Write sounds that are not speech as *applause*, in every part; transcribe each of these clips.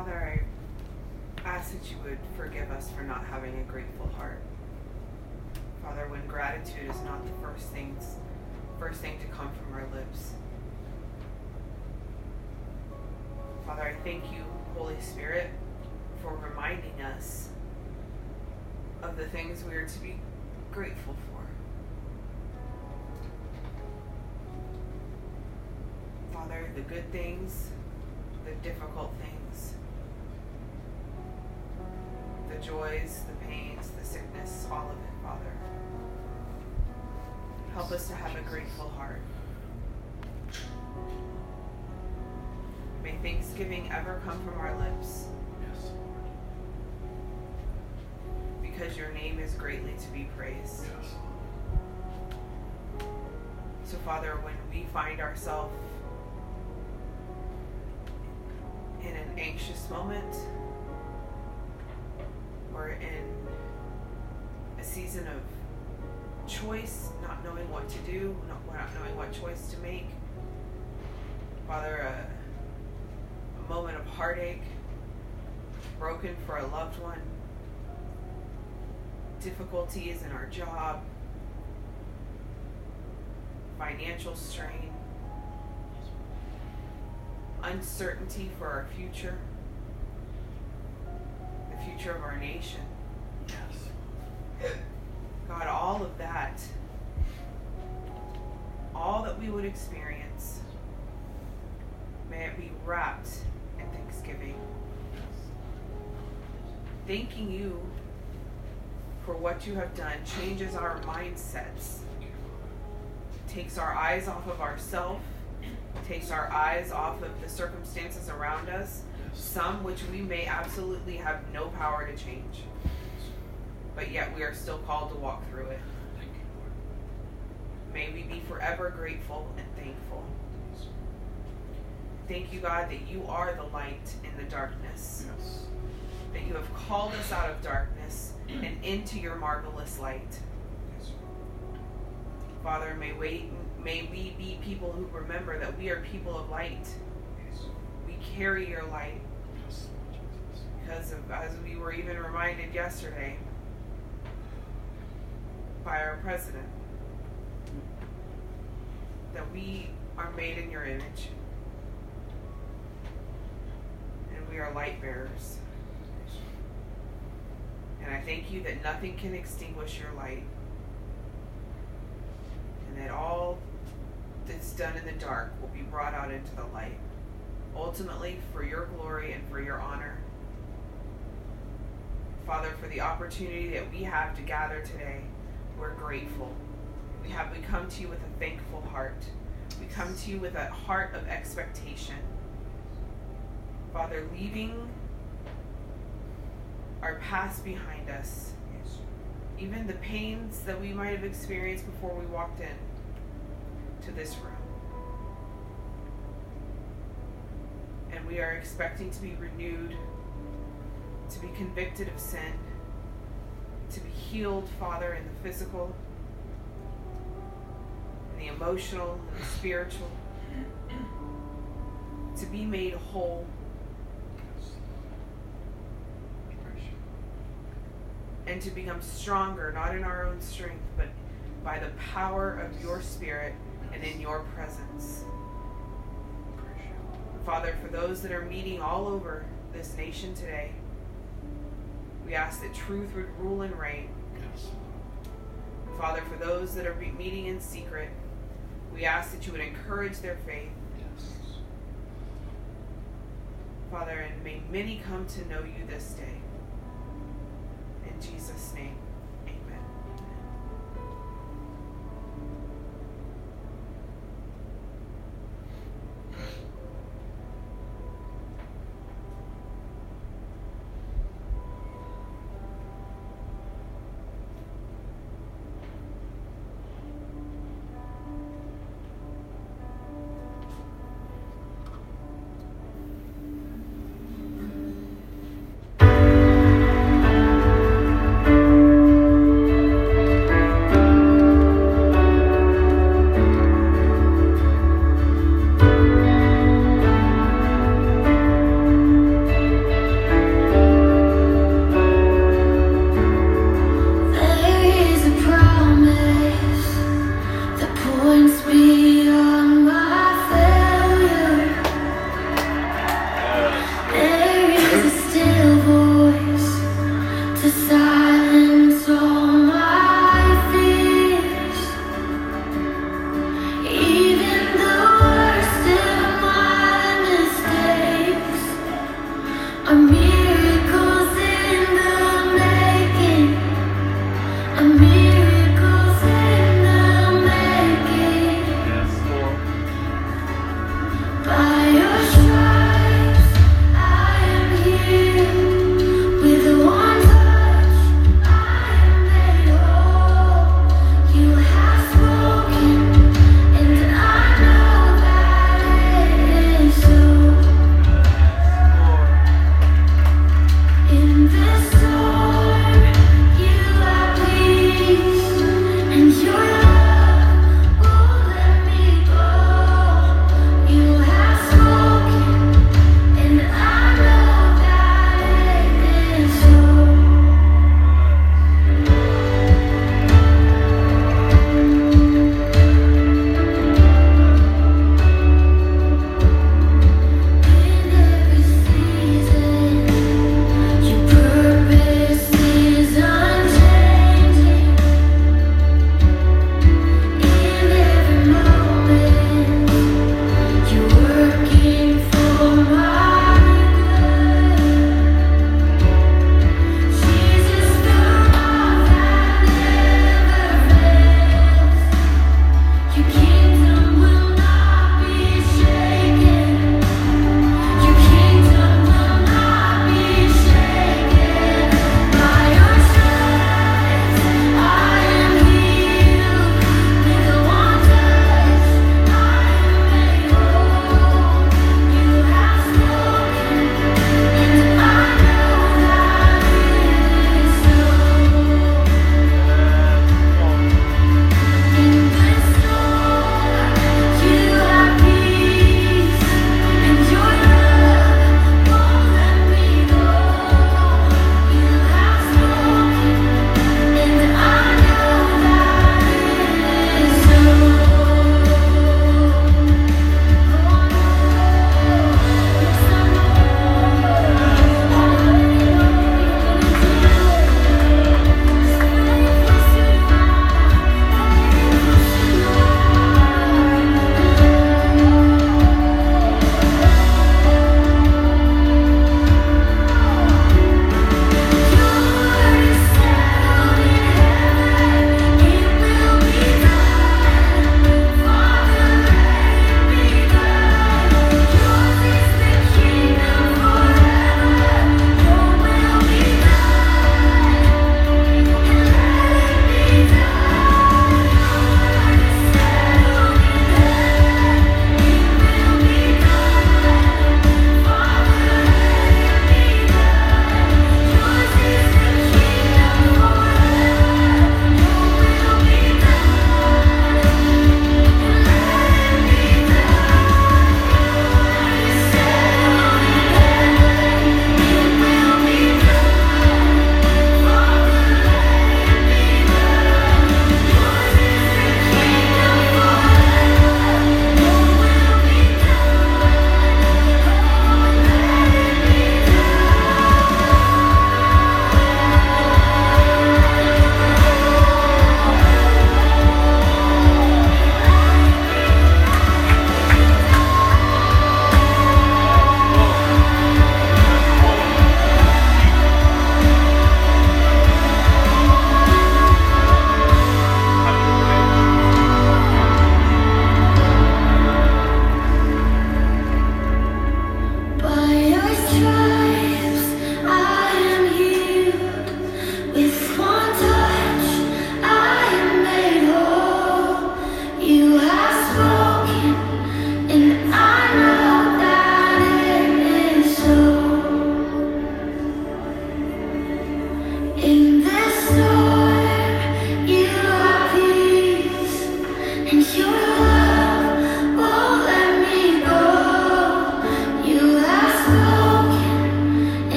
Father, I ask that you would forgive us for not having a grateful heart. Father, when gratitude is not the first things, first thing to come from our lips. Father, I thank you, Holy Spirit, for reminding us of the things we are to be grateful for. Father, the good things, the difficult things, the joys, the pains, the sickness, all of it, Father. Help us to have a grateful heart. May thanksgiving ever come from our lips. Yes, Because your name is greatly to be praised. Yes. So, Father, when we find ourselves in an anxious moment in a season of choice, not knowing what to do, not, not knowing what choice to make, Father, a, a moment of heartache, broken for a loved one, difficulties in our job, financial strain, uncertainty for our future, the future of our nation. Yes. God, all of that, all that we would experience, may it be wrapped in thanksgiving. Thanking you for what you have done changes our mindsets, takes our eyes off of ourselves, takes our eyes off of the circumstances around us, some which we may absolutely have no power to change, but yet we are still called to walk through it. Thank you, Lord. May we be forever grateful and thankful. Thank you, God, that you are the light in the darkness, Yes. that you have called us out of darkness and into your marvelous light. Yes. Father, may we, may we be people who remember that we are people of light. Yes. We carry your light because of, as we were even reminded yesterday by our president, that we are made in your image and we are light bearers. And I thank you that nothing can extinguish your light. And that all that's done in the dark will be brought out into the light. Ultimately, for your glory and for your honor. Father, for the opportunity that we have to gather today, we're grateful. We have we come to you with a thankful heart. We come to you with a heart of expectation. Father, leaving our past behind us, even the pains that we might have experienced before we walked in to this room. And we are expecting to be renewed, to be convicted of sin, to be healed, Father, in the physical, the emotional, in the spiritual, to be made whole. Yes. Praise you. and to become stronger, not in our own strength, but by the power of your Spirit and in your presence. Father, for those that are meeting all over this nation today, we ask that truth would rule and reign. Yes. Father, for those that are meeting in secret, we ask that you would encourage their faith. Yes. Father, and may many come to know you this day. In Jesus' name,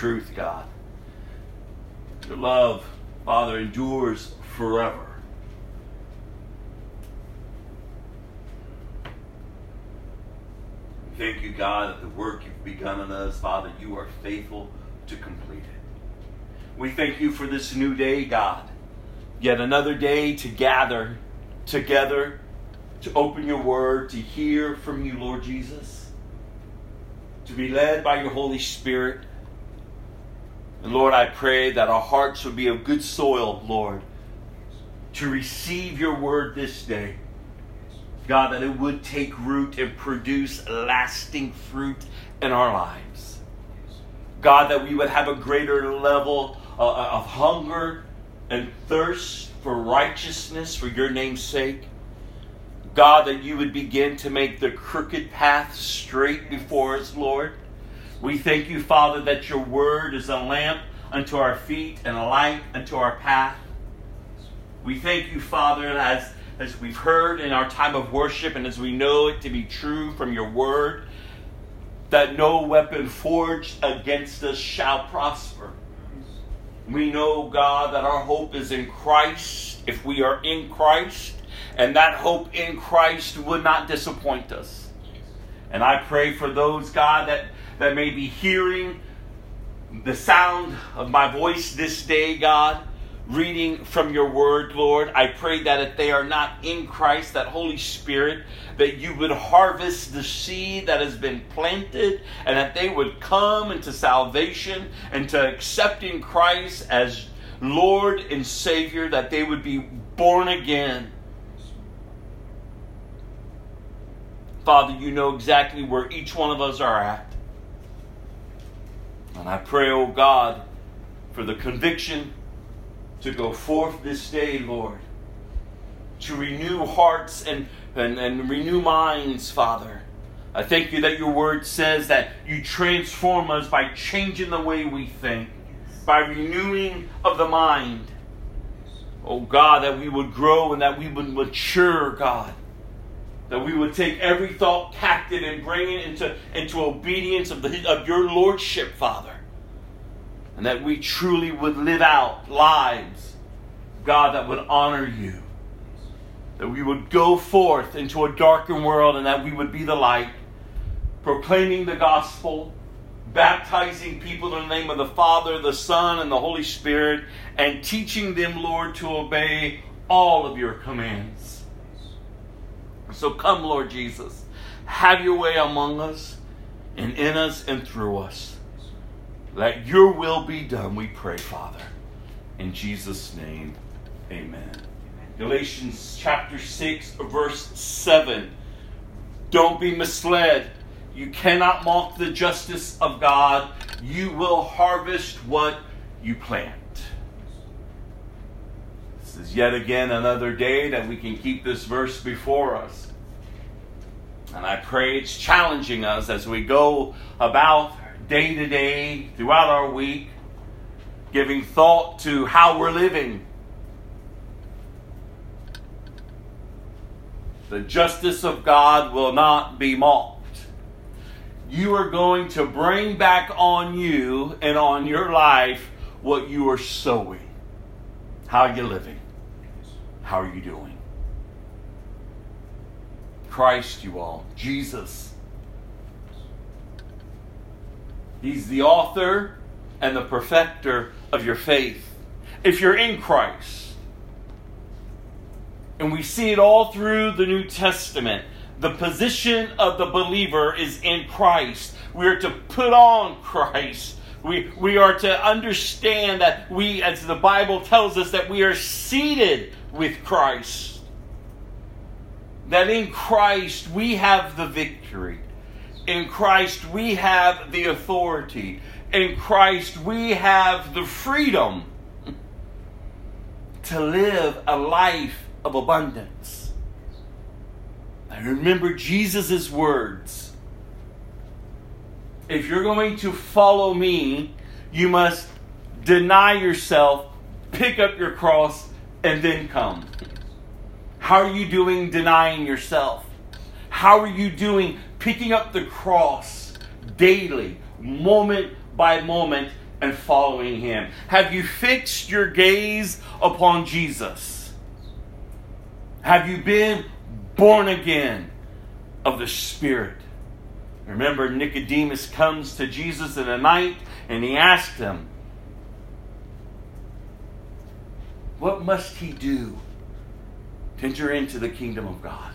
truth, God. Your love, Father, endures forever. Thank you, God, that the work you've begun in us, Father, you are faithful to complete it. We thank you for this new day, God. Yet another day to gather together, to open your word, to hear from you, Lord Jesus, to be led by your Holy Spirit. And Lord, I pray that our hearts would be of good soil, Lord, to receive your word this day. God, that it would take root and produce lasting fruit in our lives. God, that we would have a greater level uh, of hunger and thirst for righteousness for your name's sake. God, that you would begin to make the crooked path straight before us, Lord. We thank you, Father, that your word is a lamp unto our feet and a light unto our path. We thank you, Father, as as we've heard in our time of worship and as we know it to be true from your word, that no weapon forged against us shall prosper. We know, God, that our hope is in Christ if we are in Christ, and that hope in Christ would not disappoint us. And I pray for those, God, that, that may be hearing the sound of my voice this day, God reading from your word, Lord. I pray that if they are not in Christ, that Holy Spirit, that you would harvest the seed that has been planted and that they would come into salvation and to accepting Christ as Lord and Savior, that they would be born again. Father, you know exactly where each one of us are at. And I pray, oh God, for the conviction to go forth this day, Lord, to renew hearts and, and, and renew minds, Father. I thank you that your word says that you transform us by changing the way we think, by renewing of the mind. Oh God, that we would grow and that we would mature, God. That we would take every thought captive and bring it into, into obedience of, the, of your Lordship, Father and that we truly would live out lives, God, that would honor you. That we would go forth into a darkened world and that we would be the light, proclaiming the gospel, baptizing people in the name of the Father, the Son, and the Holy Spirit, and teaching them, Lord, to obey all of your commands. So come, Lord Jesus, have your way among us and in us and through us. Let your will be done, we pray, Father. In Jesus' name, amen. Galatians chapter 6, verse 7. Don't be misled. You cannot mock the justice of God. You will harvest what you plant. This is yet again another day that we can keep this verse before us. And I pray it's challenging us as we go about day to day, throughout our week, giving thought to how we're living. The justice of God will not be mocked. You are going to bring back on you and on your life what you are sowing. How are you living? How are you doing? Christ, you all. Jesus He's the author and the perfecter of your faith. If you're in Christ, and we see it all through the New Testament, the position of the believer is in Christ. We are to put on Christ. We, we are to understand that we, as the Bible tells us, that we are seated with Christ. That in Christ we have the victory. In Christ, we have the authority. In Christ, we have the freedom to live a life of abundance. I remember Jesus' words. If you're going to follow me, you must deny yourself, pick up your cross, and then come. How are you doing denying yourself? How are you doing picking up the cross daily, moment by moment, and following Him? Have you fixed your gaze upon Jesus? Have you been born again of the Spirit? Remember, Nicodemus comes to Jesus in the night and he asked him, What must he do to enter into the kingdom of God?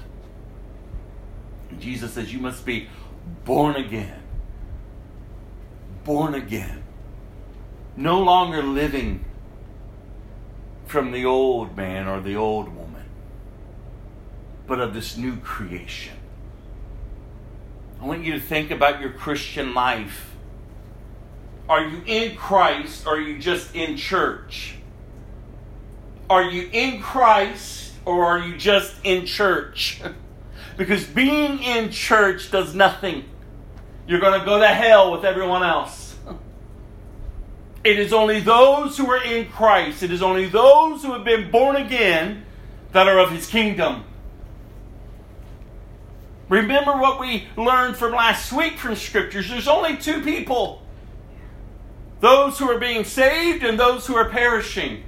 And Jesus says, You must be born again. Born again. No longer living from the old man or the old woman, but of this new creation. I want you to think about your Christian life. Are you in Christ or are you just in church? Are you in Christ or are you just in church? *laughs* because being in church does nothing. You're going to go to hell with everyone else. *laughs* It is only those who are in Christ, it is only those who have been born again that are of his kingdom. Remember what we learned from last week from scriptures. There's only two people those who are being saved and those who are perishing.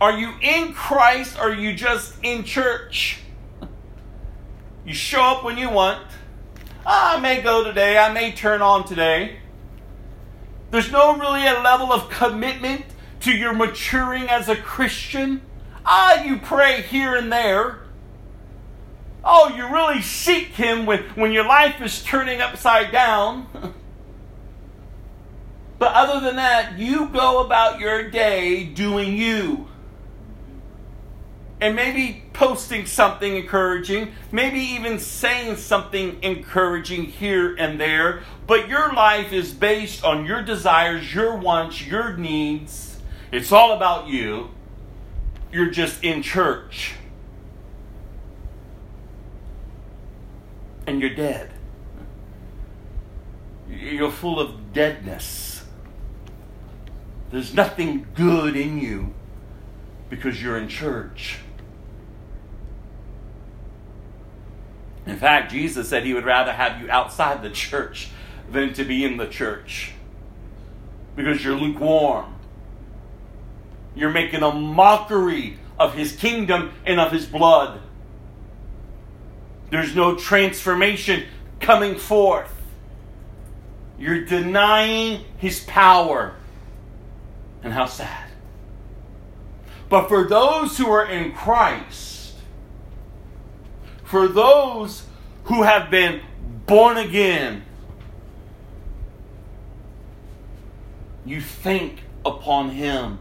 Are you in Christ or are you just in church? You show up when you want. Ah, I may go today, I may turn on today. There's no really a level of commitment to your maturing as a Christian. Ah, you pray here and there. Oh, you really seek Him when, when your life is turning upside down. *laughs* but other than that, you go about your day doing you. And maybe posting something encouraging, maybe even saying something encouraging here and there, but your life is based on your desires, your wants, your needs. It's all about you. You're just in church. and you're dead. You're full of deadness. There's nothing good in you because you're in church. In fact, Jesus said he would rather have you outside the church than to be in the church because you're lukewarm. You're making a mockery of his kingdom and of his blood. There's no transformation coming forth. You're denying his power. And how sad. But for those who are in Christ, for those who have been born again, you think upon him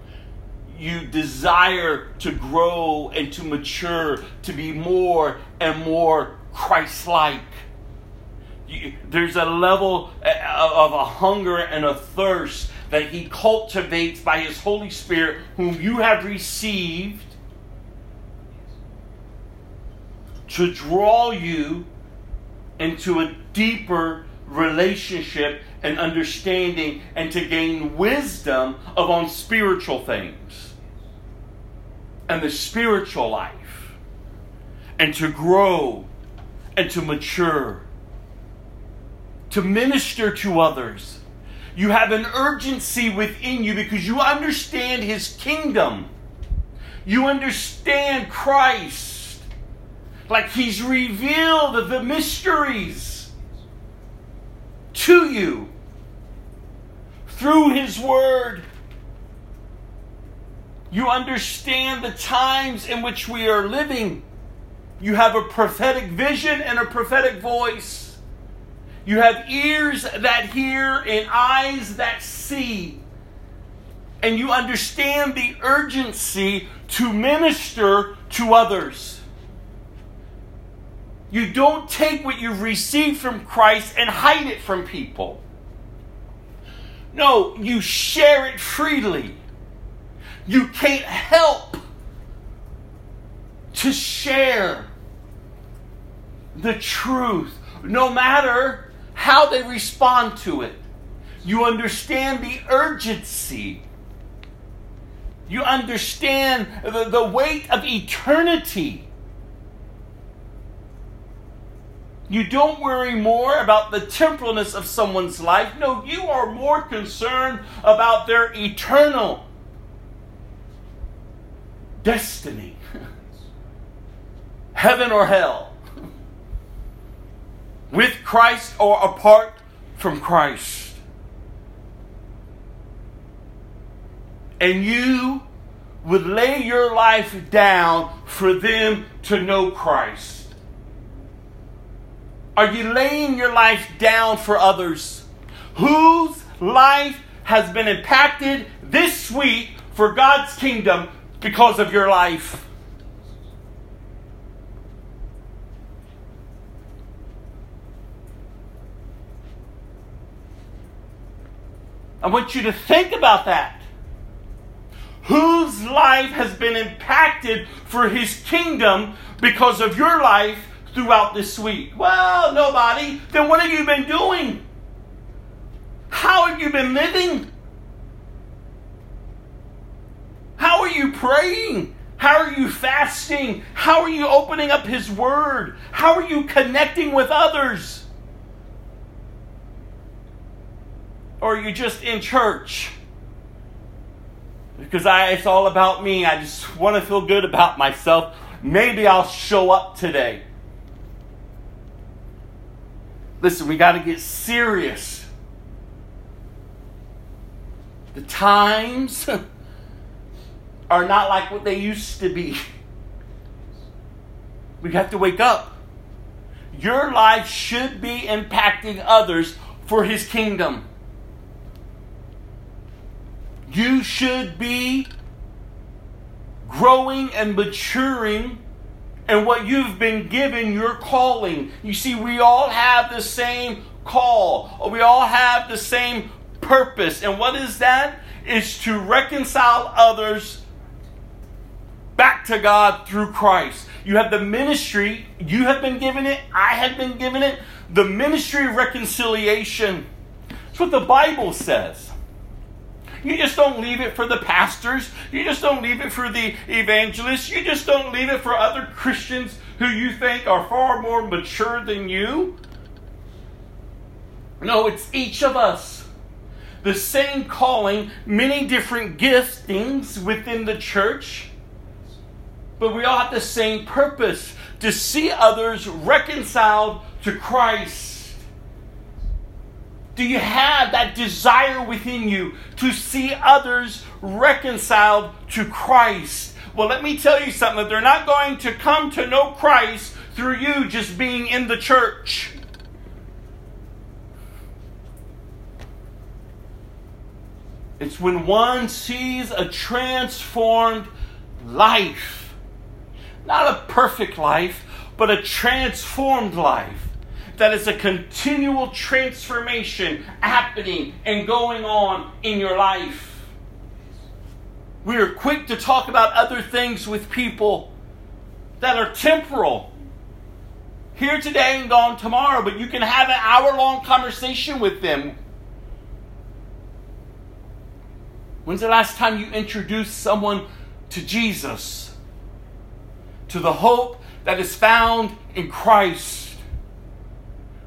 you desire to grow and to mature, to be more and more Christ like. There's a level uh, of a hunger and a thirst that He cultivates by His Holy Spirit, whom you have received, to draw you into a deeper relationship and understanding and to gain wisdom of on spiritual things and the spiritual life and to grow and to mature to minister to others. You have an urgency within you because you understand his kingdom. You understand Christ like he's revealed the mysteries to you through His Word. You understand the times in which we are living. You have a prophetic vision and a prophetic voice. You have ears that hear and eyes that see. And you understand the urgency to minister to others. You don't take what you've received from Christ and hide it from people. No, you share it freely. You can't help to share the truth, no matter how they respond to it. You understand the urgency. You understand the, the weight of eternity. You don't worry more about the temporalness of someone's life. No, you are more concerned about their eternal destiny *laughs* heaven or hell, with Christ or apart from Christ. And you would lay your life down for them to know Christ. Are you laying your life down for others? Whose life has been impacted this week for God's kingdom because of your life? I want you to think about that. Whose life has been impacted for his kingdom because of your life throughout this week? Well, nobody. Then what have you been doing? How have you been living? How are you praying? How are you fasting? How are you opening up His Word? How are you connecting with others? Or are you just in church? Because I, it's all about me. I just want to feel good about myself. Maybe I'll show up today. Listen, we got to get serious. The times *laughs* are not like what they used to be. We have to wake up. Your life should be impacting others for His kingdom. You should be growing and maturing in what you've been given your calling. You see, we all have the same call, we all have the same purpose. And what is that? Is to reconcile others back to God through Christ. You have the ministry, you have been given it, I have been given it, the ministry of reconciliation. That's what the Bible says. You just don't leave it for the pastors. You just don't leave it for the evangelists. You just don't leave it for other Christians who you think are far more mature than you. No, it's each of us. The same calling, many different giftings within the church, but we all have the same purpose to see others reconciled to Christ. Do you have that desire within you to see others reconciled to Christ? Well, let me tell you something that they're not going to come to know Christ through you just being in the church. It's when one sees a transformed life. Not a perfect life, but a transformed life that is a continual transformation happening and going on in your life. We are quick to talk about other things with people that are temporal. Here today and gone tomorrow, but you can have an hour long conversation with them. When's the last time you introduced someone to Jesus? To the hope that is found in Christ?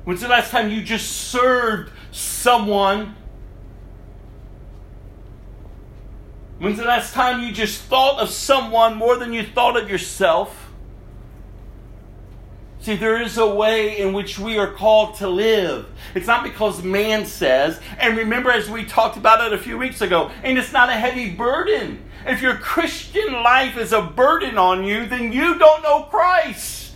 When's the last time you just served someone? When's the last time you just thought of someone more than you thought of yourself? See, there is a way in which we are called to live. It's not because man says, and remember, as we talked about it a few weeks ago, and it's not a heavy burden. If your Christian life is a burden on you, then you don't know Christ.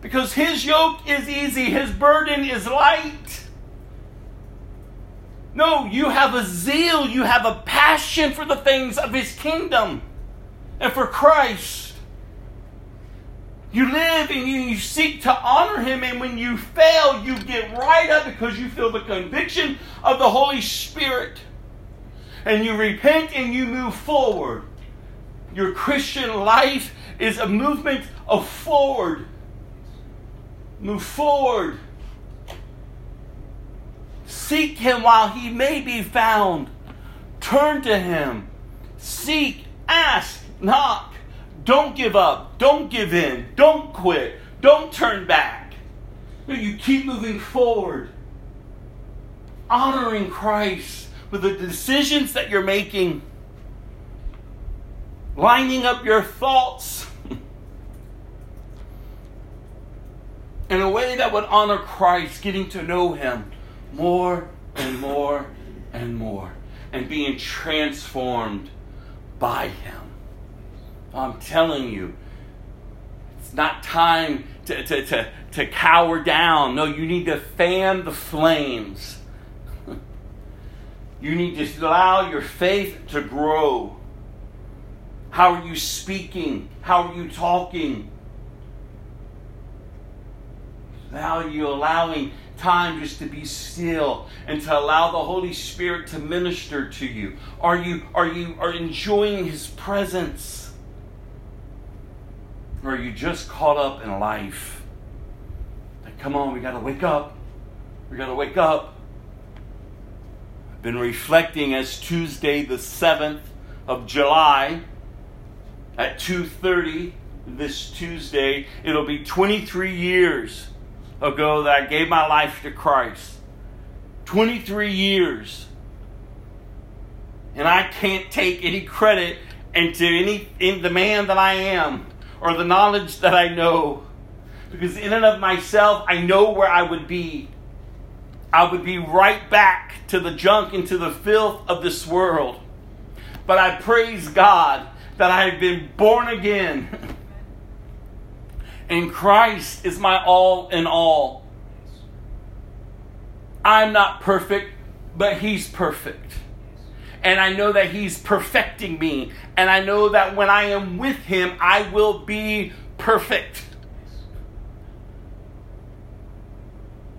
Because his yoke is easy, his burden is light. No, you have a zeal, you have a passion for the things of his kingdom and for Christ. You live and you, seek to honor him, and when you fail, you get right up because you feel the conviction of the Holy Spirit. And you repent and you move forward. Your Christian life is a movement of forward Move forward. Seek him while he may be found. Turn to him. Seek, ask, knock. Don't give up. Don't give in. Don't quit. Don't turn back. You keep moving forward, honoring Christ with the decisions that you're making, lining up your thoughts in a way that would honor Christ, getting to know Him more and more and more, and being transformed by Him. I'm telling you, it's not time to, to, to, to cower down. No, you need to fan the flames. *laughs* You need to allow your faith to grow. How are you speaking? How are you talking? You allowing time just to be still and to allow the Holy Spirit to minister to you? Are you are you are enjoying his presence? Or are you just caught up in life? Like, come on, we gotta wake up. We gotta wake up. I've been reflecting as Tuesday the 7th of July at 2:30 this Tuesday, it'll be 23 years ago that I gave my life to Christ. 23 years. And I can't take any credit into any in the man that I am or the knowledge that I know. Because in and of myself, I know where I would be. I would be right back to the junk and to the filth of this world. But I praise God that I have been born again. *laughs* and Christ is my all in all. I'm not perfect, but He's perfect. And I know that He's perfecting me. And I know that when I am with Him, I will be perfect.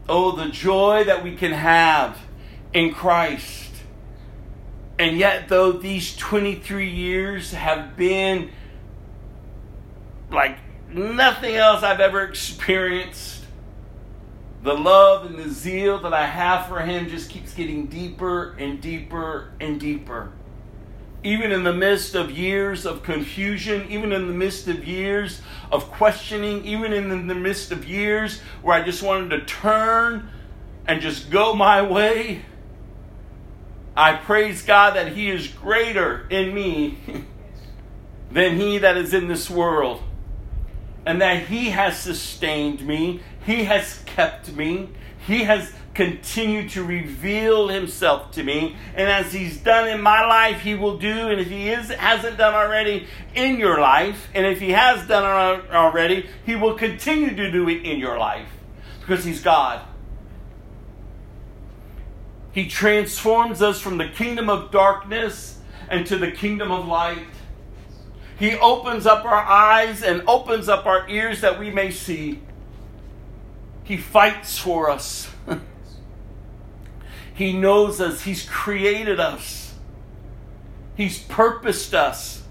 Oh, the joy that we can have in Christ. And yet, though these 23 years have been like nothing else I've ever experienced, the love and the zeal that I have for Him just keeps getting deeper and deeper and deeper. Even in the midst of years of confusion, even in the midst of years of questioning, even in the midst of years where I just wanted to turn and just go my way, I praise God that He is greater in me *laughs* than He that is in this world. And that He has sustained me, He has kept me, He has continued to reveal Himself to me. And as He's done in my life, He will do. And if He is, hasn't done already in your life, and if He has done it already, He will continue to do it in your life because He's God. He transforms us from the kingdom of darkness and to the kingdom of light. He opens up our eyes and opens up our ears that we may see. He fights for us. *laughs* he knows us. He's created us. He's purposed us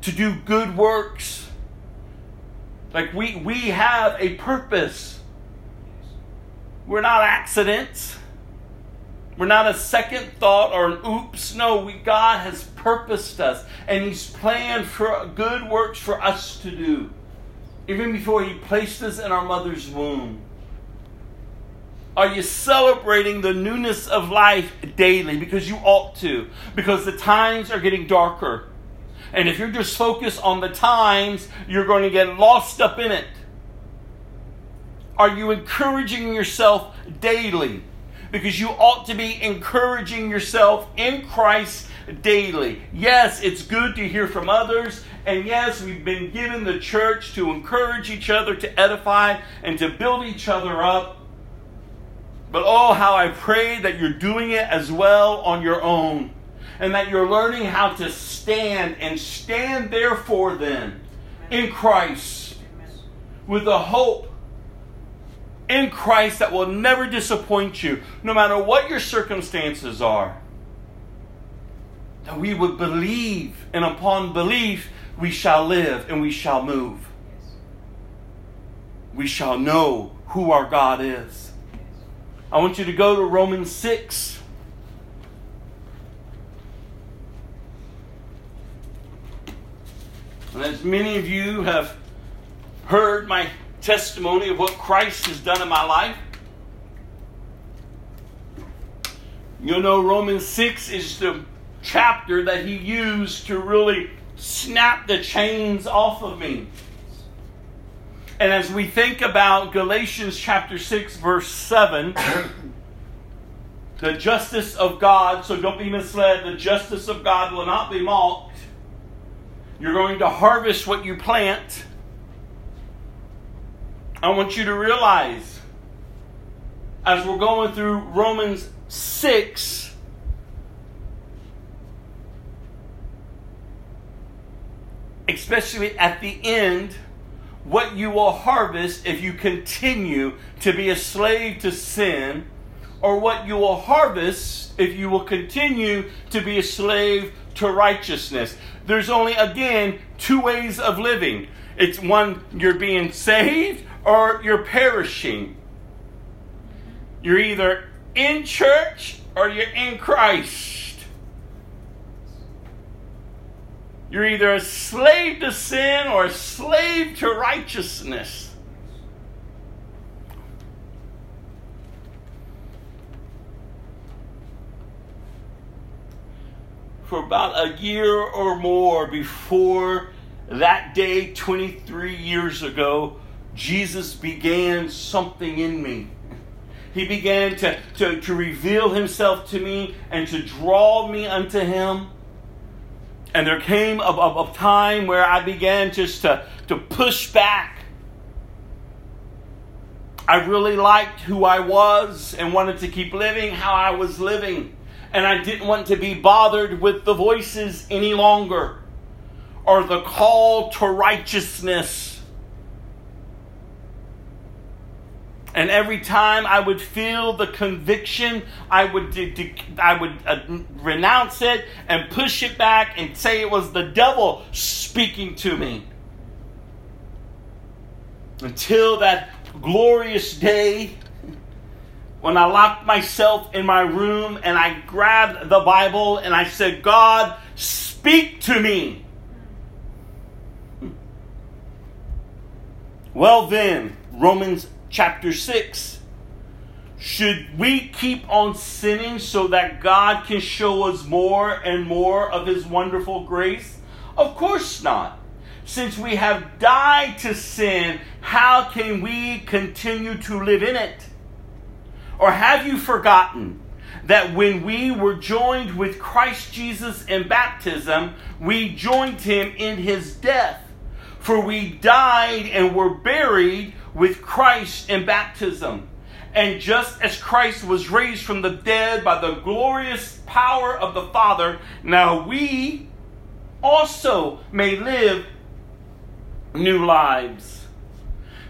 to do good works. Like we, we have a purpose. We're not accidents. We're not a second thought or an oops. No, we, God has purposed us and He's planned for good works for us to do. Even before He placed us in our mother's womb. Are you celebrating the newness of life daily? Because you ought to. Because the times are getting darker. And if you're just focused on the times, you're going to get lost up in it. Are you encouraging yourself daily? Because you ought to be encouraging yourself in Christ daily. Yes, it's good to hear from others, and yes, we've been given the church to encourage each other, to edify, and to build each other up. But oh, how I pray that you're doing it as well on your own, and that you're learning how to stand and stand therefore then in Christ with the hope in Christ that will never disappoint you, no matter what your circumstances are. That we would believe, and upon belief, we shall live and we shall move. We shall know who our God is. I want you to go to Romans 6. And as many of you have heard my testimony of what Christ has done in my life. You know, Romans 6 is the chapter that he used to really snap the chains off of me. And as we think about Galatians chapter 6, verse 7, *coughs* the justice of God, so don't be misled, the justice of God will not be mocked. You're going to harvest what you plant. I want you to realize, as we're going through Romans 6, especially at the end, what you will harvest if you continue to be a slave to sin, or what you will harvest if you will continue to be a slave to righteousness. There's only, again, two ways of living it's one, you're being saved, or you're perishing. You're either in church or you're in Christ. You're either a slave to sin or a slave to righteousness. For about a year or more before that day, 23 years ago, Jesus began something in me. He began to, to, to reveal himself to me and to draw me unto him. And there came a, a, a time where I began just to, to push back. I really liked who I was and wanted to keep living how I was living. And I didn't want to be bothered with the voices any longer or the call to righteousness. And every time I would feel the conviction, I would I would uh, renounce it and push it back and say it was the devil speaking to me. Until that glorious day when I locked myself in my room and I grabbed the Bible and I said, God, speak to me. Well, then, Romans chapter 6. Should we keep on sinning so that God can show us more and more of His wonderful grace? Of course not. Since we have died to sin, how can we continue to live in it? Or have you forgotten that when we were joined with Christ Jesus in baptism, we joined him in his death? For we died and were buried with Christ in baptism. And just as Christ was raised from the dead by the glorious power of the Father, now we also may live new lives.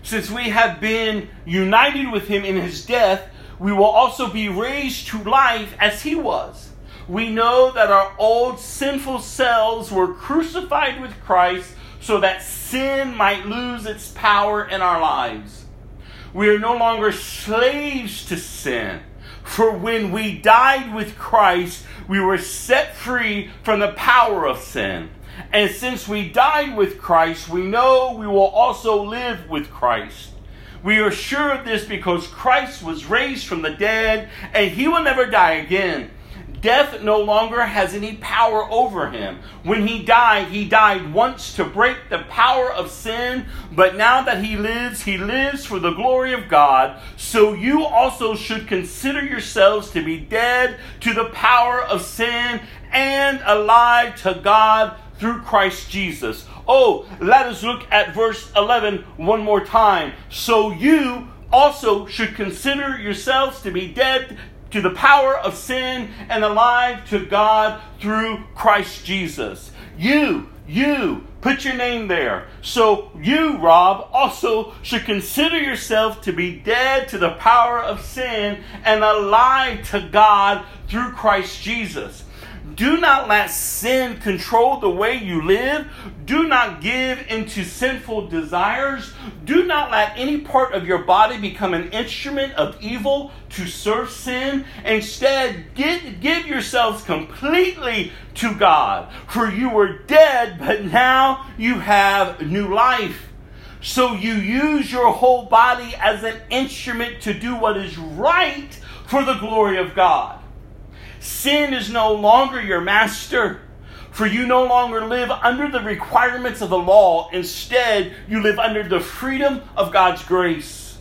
Since we have been united with him in his death, we will also be raised to life as he was. We know that our old sinful selves were crucified with Christ so that sin might lose its power in our lives. We are no longer slaves to sin. For when we died with Christ, we were set free from the power of sin. And since we died with Christ, we know we will also live with Christ. We are sure of this because Christ was raised from the dead and he will never die again. Death no longer has any power over him. When he died, he died once to break the power of sin, but now that he lives, he lives for the glory of God. So you also should consider yourselves to be dead to the power of sin and alive to God through Christ Jesus. Oh, let us look at verse 11 one more time. So you also should consider yourselves to be dead to the power of sin and alive to God through Christ Jesus. You, you, put your name there. So you, Rob, also should consider yourself to be dead to the power of sin and alive to God through Christ Jesus. Do not let sin control the way you live. Do not give into sinful desires. Do not let any part of your body become an instrument of evil to serve sin. Instead, give, give yourselves completely to God. For you were dead, but now you have new life. So you use your whole body as an instrument to do what is right for the glory of God. Sin is no longer your master, for you no longer live under the requirements of the law. Instead, you live under the freedom of God's grace.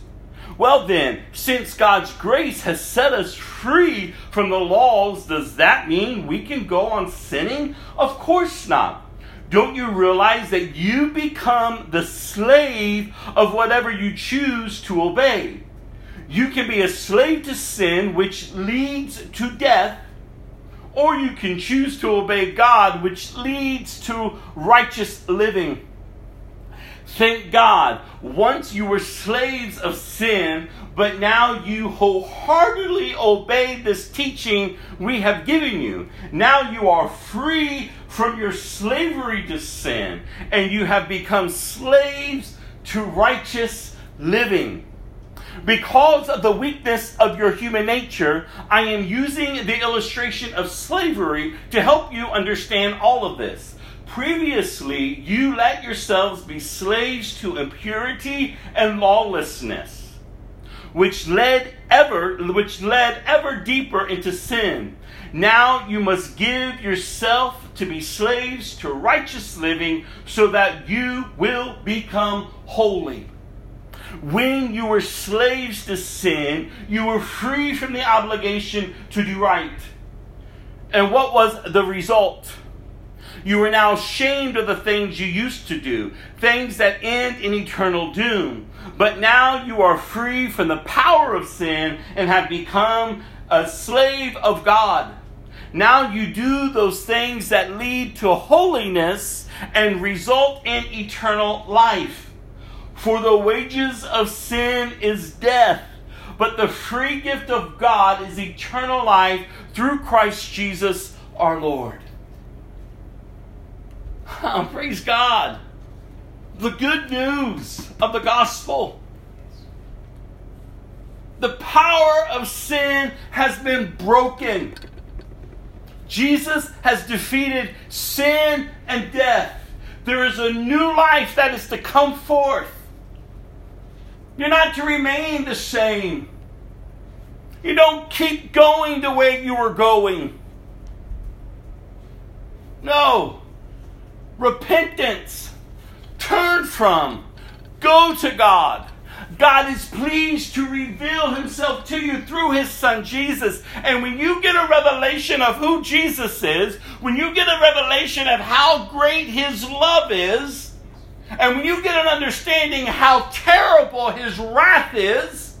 Well, then, since God's grace has set us free from the laws, does that mean we can go on sinning? Of course not. Don't you realize that you become the slave of whatever you choose to obey? You can be a slave to sin, which leads to death, or you can choose to obey God, which leads to righteous living. Thank God, once you were slaves of sin, but now you wholeheartedly obey this teaching we have given you. Now you are free from your slavery to sin, and you have become slaves to righteous living. Because of the weakness of your human nature, I am using the illustration of slavery to help you understand all of this. Previously, you let yourselves be slaves to impurity and lawlessness, which led ever which led ever deeper into sin. Now you must give yourself to be slaves to righteous living so that you will become holy. When you were slaves to sin, you were free from the obligation to do right. And what was the result? You are now ashamed of the things you used to do, things that end in eternal doom. But now you are free from the power of sin and have become a slave of God. Now you do those things that lead to holiness and result in eternal life. For the wages of sin is death, but the free gift of God is eternal life through Christ Jesus our Lord. praise God. The good news of the gospel. The power of sin has been broken. Jesus has defeated sin and death. There is a new life that is to come forth. You're not to remain the same. You don't keep going the way you were going. No. Repentance. Turn from. Go to God. God is pleased to reveal himself to you through his son Jesus. And when you get a revelation of who Jesus is, when you get a revelation of how great his love is, and when you get an understanding how terrible his wrath is,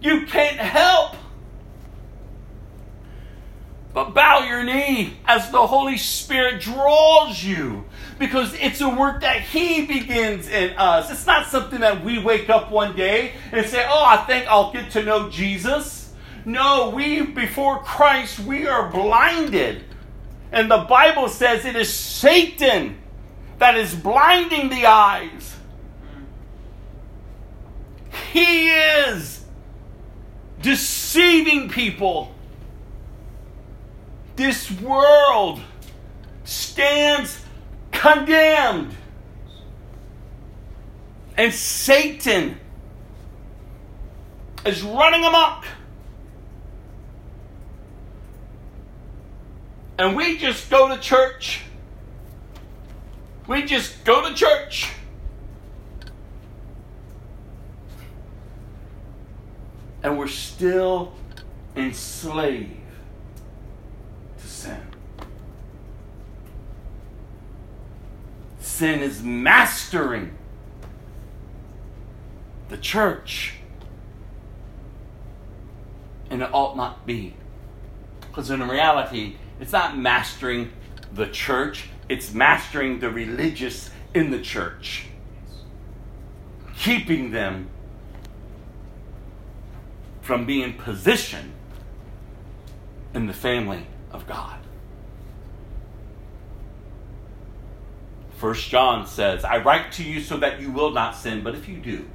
you can't help but bow your knee as the Holy Spirit draws you because it's a work that He begins in us. It's not something that we wake up one day and say, Oh, I think I'll get to know Jesus. No, we, before Christ, we are blinded. And the Bible says it is Satan that is blinding the eyes. He is deceiving people this world stands condemned. And Satan is running amok. And we just go to church. We just go to church. And we're still enslaved to sin. Sin is mastering the church. And it ought not be. Because in reality, it's not mastering the church, it's mastering the religious in the church, keeping them from being positioned in the family of God. First John says, I write to you so that you will not sin, but if you do.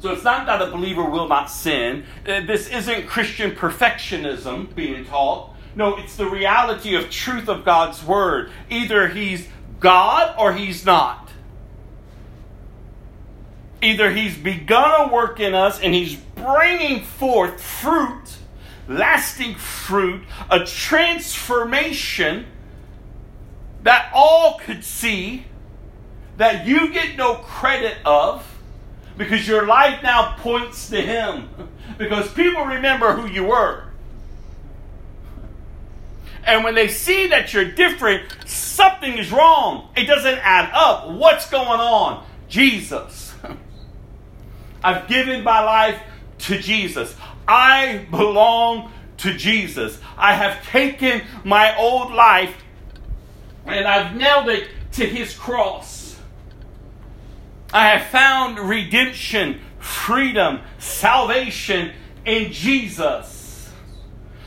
So it's not that a believer will not sin. Uh, this isn't Christian perfectionism being taught. No, it's the reality of truth of God's word. Either he's God or he's not. Either He's begun a work in us and He's bringing forth fruit, lasting fruit, a transformation that all could see, that you get no credit of, because your life now points to Him. *laughs* Because people remember who you were. And when they see that you're different, something is wrong. It doesn't add up. What's going on? Jesus. *laughs* I've given my life to Jesus. I belong to Jesus. I have taken my old life and I've nailed it to his cross. I have found redemption, freedom, salvation in Jesus.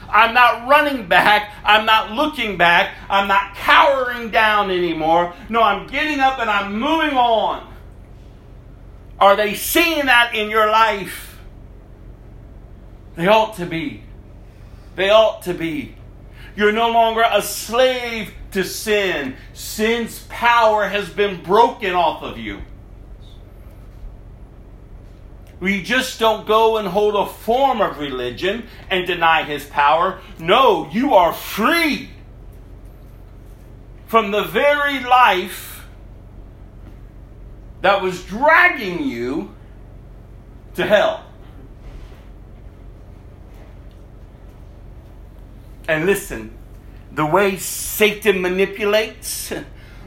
I'm not running back. I'm not looking back. I'm not cowering down anymore. No, I'm getting up and I'm moving on. Are they seeing that in your life? They ought to be. They ought to be. You're no longer a slave to sin. Sin's power has been broken off of you. We just don't go and hold a form of religion and deny his power. No, you are free from the very life that was dragging you to hell. And listen, the way Satan manipulates,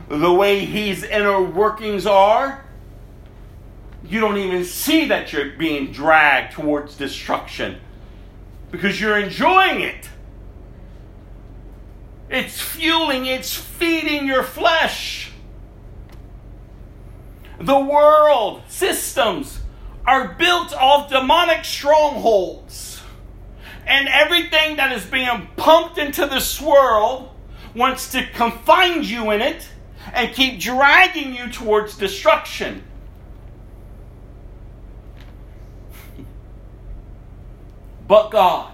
the way his inner workings are, you don't even see that you're being dragged towards destruction because you're enjoying it. It's fueling, it's feeding your flesh. The world systems are built off demonic strongholds. And everything that is being pumped into this world wants to confine you in it and keep dragging you towards destruction. But God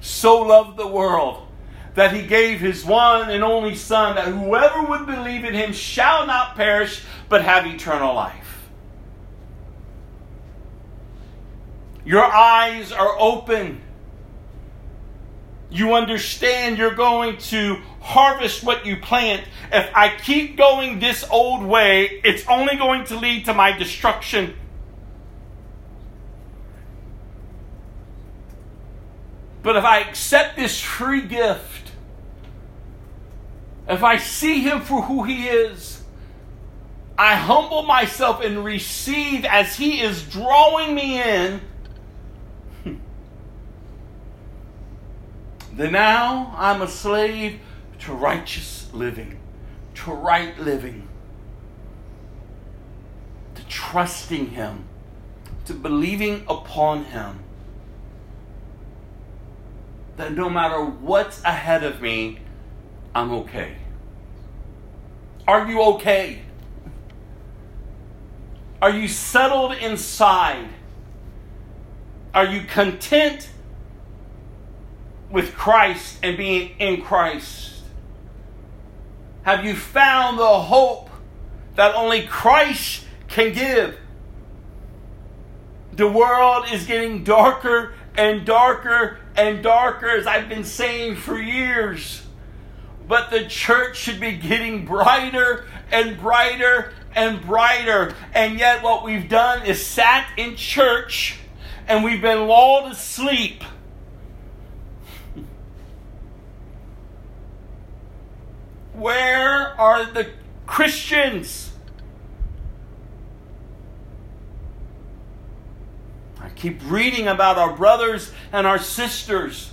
so loved the world that he gave his one and only Son, that whoever would believe in him shall not perish, but have eternal life. Your eyes are open. You understand you're going to harvest what you plant. If I keep going this old way, it's only going to lead to my destruction. But if I accept this free gift, if I see Him for who He is, I humble myself and receive as He is drawing me in, *laughs* then now I'm a slave to righteous living, to right living, to trusting Him, to believing upon Him that no matter what's ahead of me, I'm okay. Are you okay? Are you settled inside? Are you content with Christ and being in Christ? Have you found the hope that only Christ can give? The world is getting darker and darker and darker, as I've been saying for years. But the church should be getting brighter and brighter and brighter. And yet, what we've done is sat in church and we've been lulled to sleep. *laughs* Where are the Christians? I keep reading about our brothers and our sisters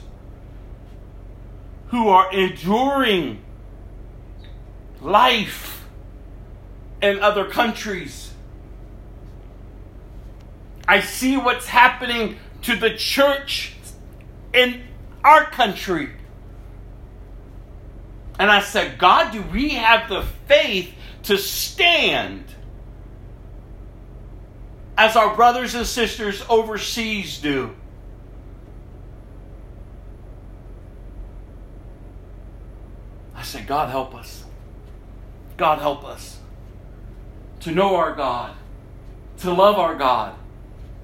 who are enduring life in other countries. I see what's happening to the church in our country. And I said, God, do we have the faith to stand as our brothers and sisters overseas do? I said, God, help us. God, help us to know our God, to love our God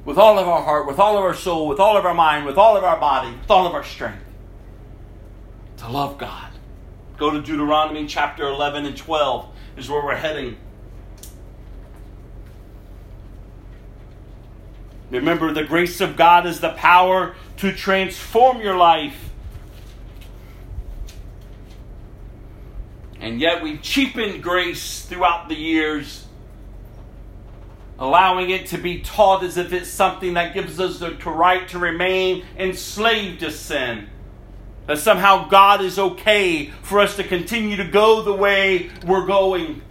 with all of our heart, with all of our soul, with all of our mind, with all of our body, with all of our strength. To love God. Go to Deuteronomy chapter 11 and 12 is where we're heading. Remember, the grace of God is the power to transform your life. And yet we've cheapened grace throughout the years, allowing it to be taught as if it's something that gives us the right to remain enslaved to sin. That somehow God is okay for us to continue to go the way we're going.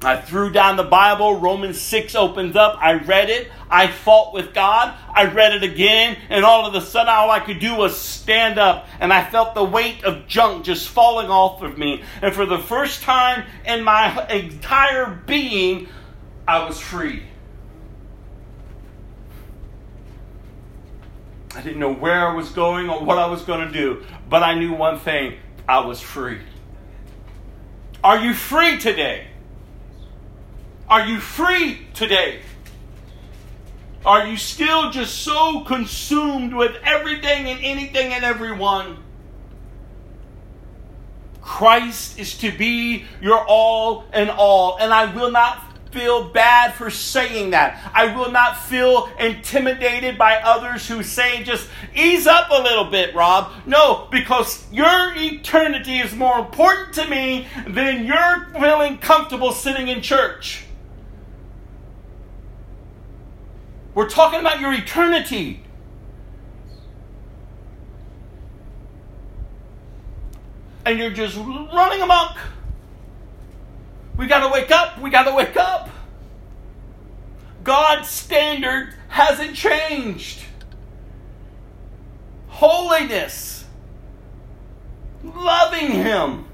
I threw down the Bible. Romans 6 opens up. I read it. I fought with God. I read it again. And all of a sudden, all I could do was stand up. And I felt the weight of junk just falling off of me. And for the first time in my entire being, I was free. I didn't know where I was going or what I was going to do. But I knew one thing I was free. Are you free today? Are you free today? Are you still just so consumed with everything and anything and everyone? Christ is to be your all and all. And I will not feel bad for saying that. I will not feel intimidated by others who say, just ease up a little bit, Rob. No, because your eternity is more important to me than your feeling comfortable sitting in church. We're talking about your eternity. And you're just running amok. We got to wake up. We got to wake up. God's standard hasn't changed. Holiness, loving Him.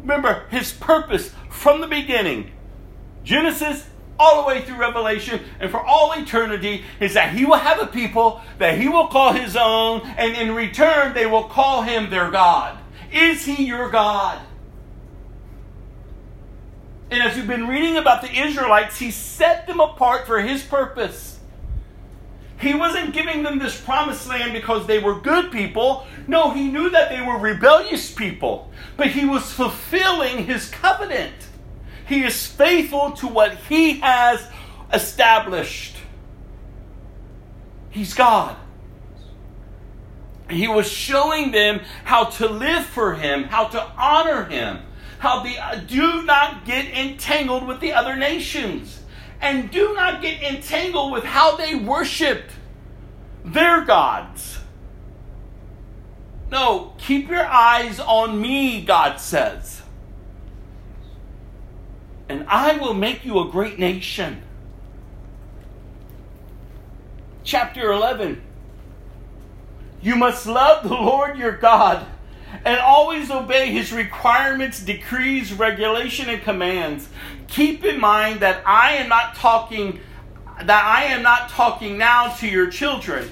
Remember His purpose from the beginning. Genesis all the way through Revelation and for all eternity is that he will have a people that he will call his own, and in return, they will call him their God. Is he your God? And as we've been reading about the Israelites, he set them apart for his purpose. He wasn't giving them this promised land because they were good people. No, he knew that they were rebellious people. But he was fulfilling his covenant. He is faithful to what He has established. He's God. He was showing them how to live for Him, how to honor Him, how they uh, do not get entangled with the other nations, and do not get entangled with how they worshiped their gods. No, keep your eyes on me, God says and I will make you a great nation. Chapter 11 You must love the Lord your God and always obey his requirements, decrees, regulation, and commands. Keep in mind that I am not talking that I am not talking now to your children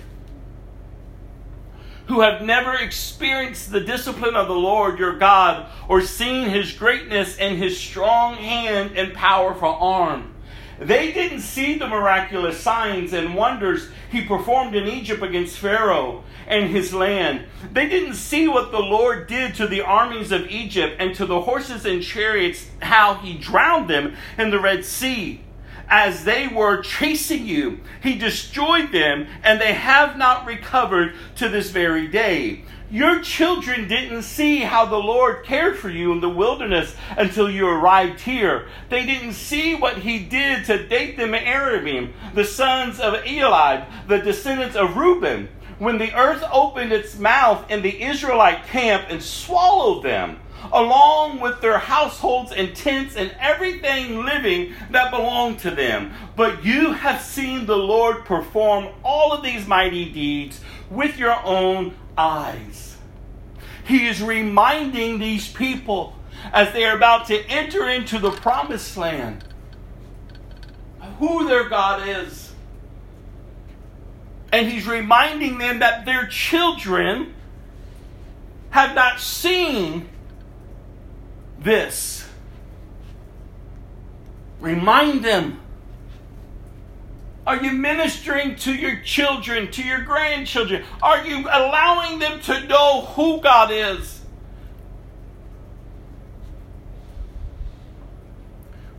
who have never experienced the discipline of the Lord your God or seen his greatness and his strong hand and powerful arm. They didn't see the miraculous signs and wonders he performed in Egypt against Pharaoh and his land. They didn't see what the Lord did to the armies of Egypt and to the horses and chariots, how he drowned them in the Red Sea as they were chasing you. He destroyed them, and they have not recovered to this very day. Your children didn't see how the Lord cared for you in the wilderness until you arrived here. They didn't see what He did to Dathan and Abiram, the sons of Eliab, the descendants of Reuben, when the earth opened its mouth in the Israelite camp and swallowed them along with their households and tents and everything living that belonged to them. But you have seen the Lord perform all of these mighty deeds with your own eyes. He is reminding these people as they are about to enter into the promised land who their God is. And he's reminding them that their children have not seen this. Remind them. Are you ministering to your children, to your grandchildren? Are you allowing them to know who God is?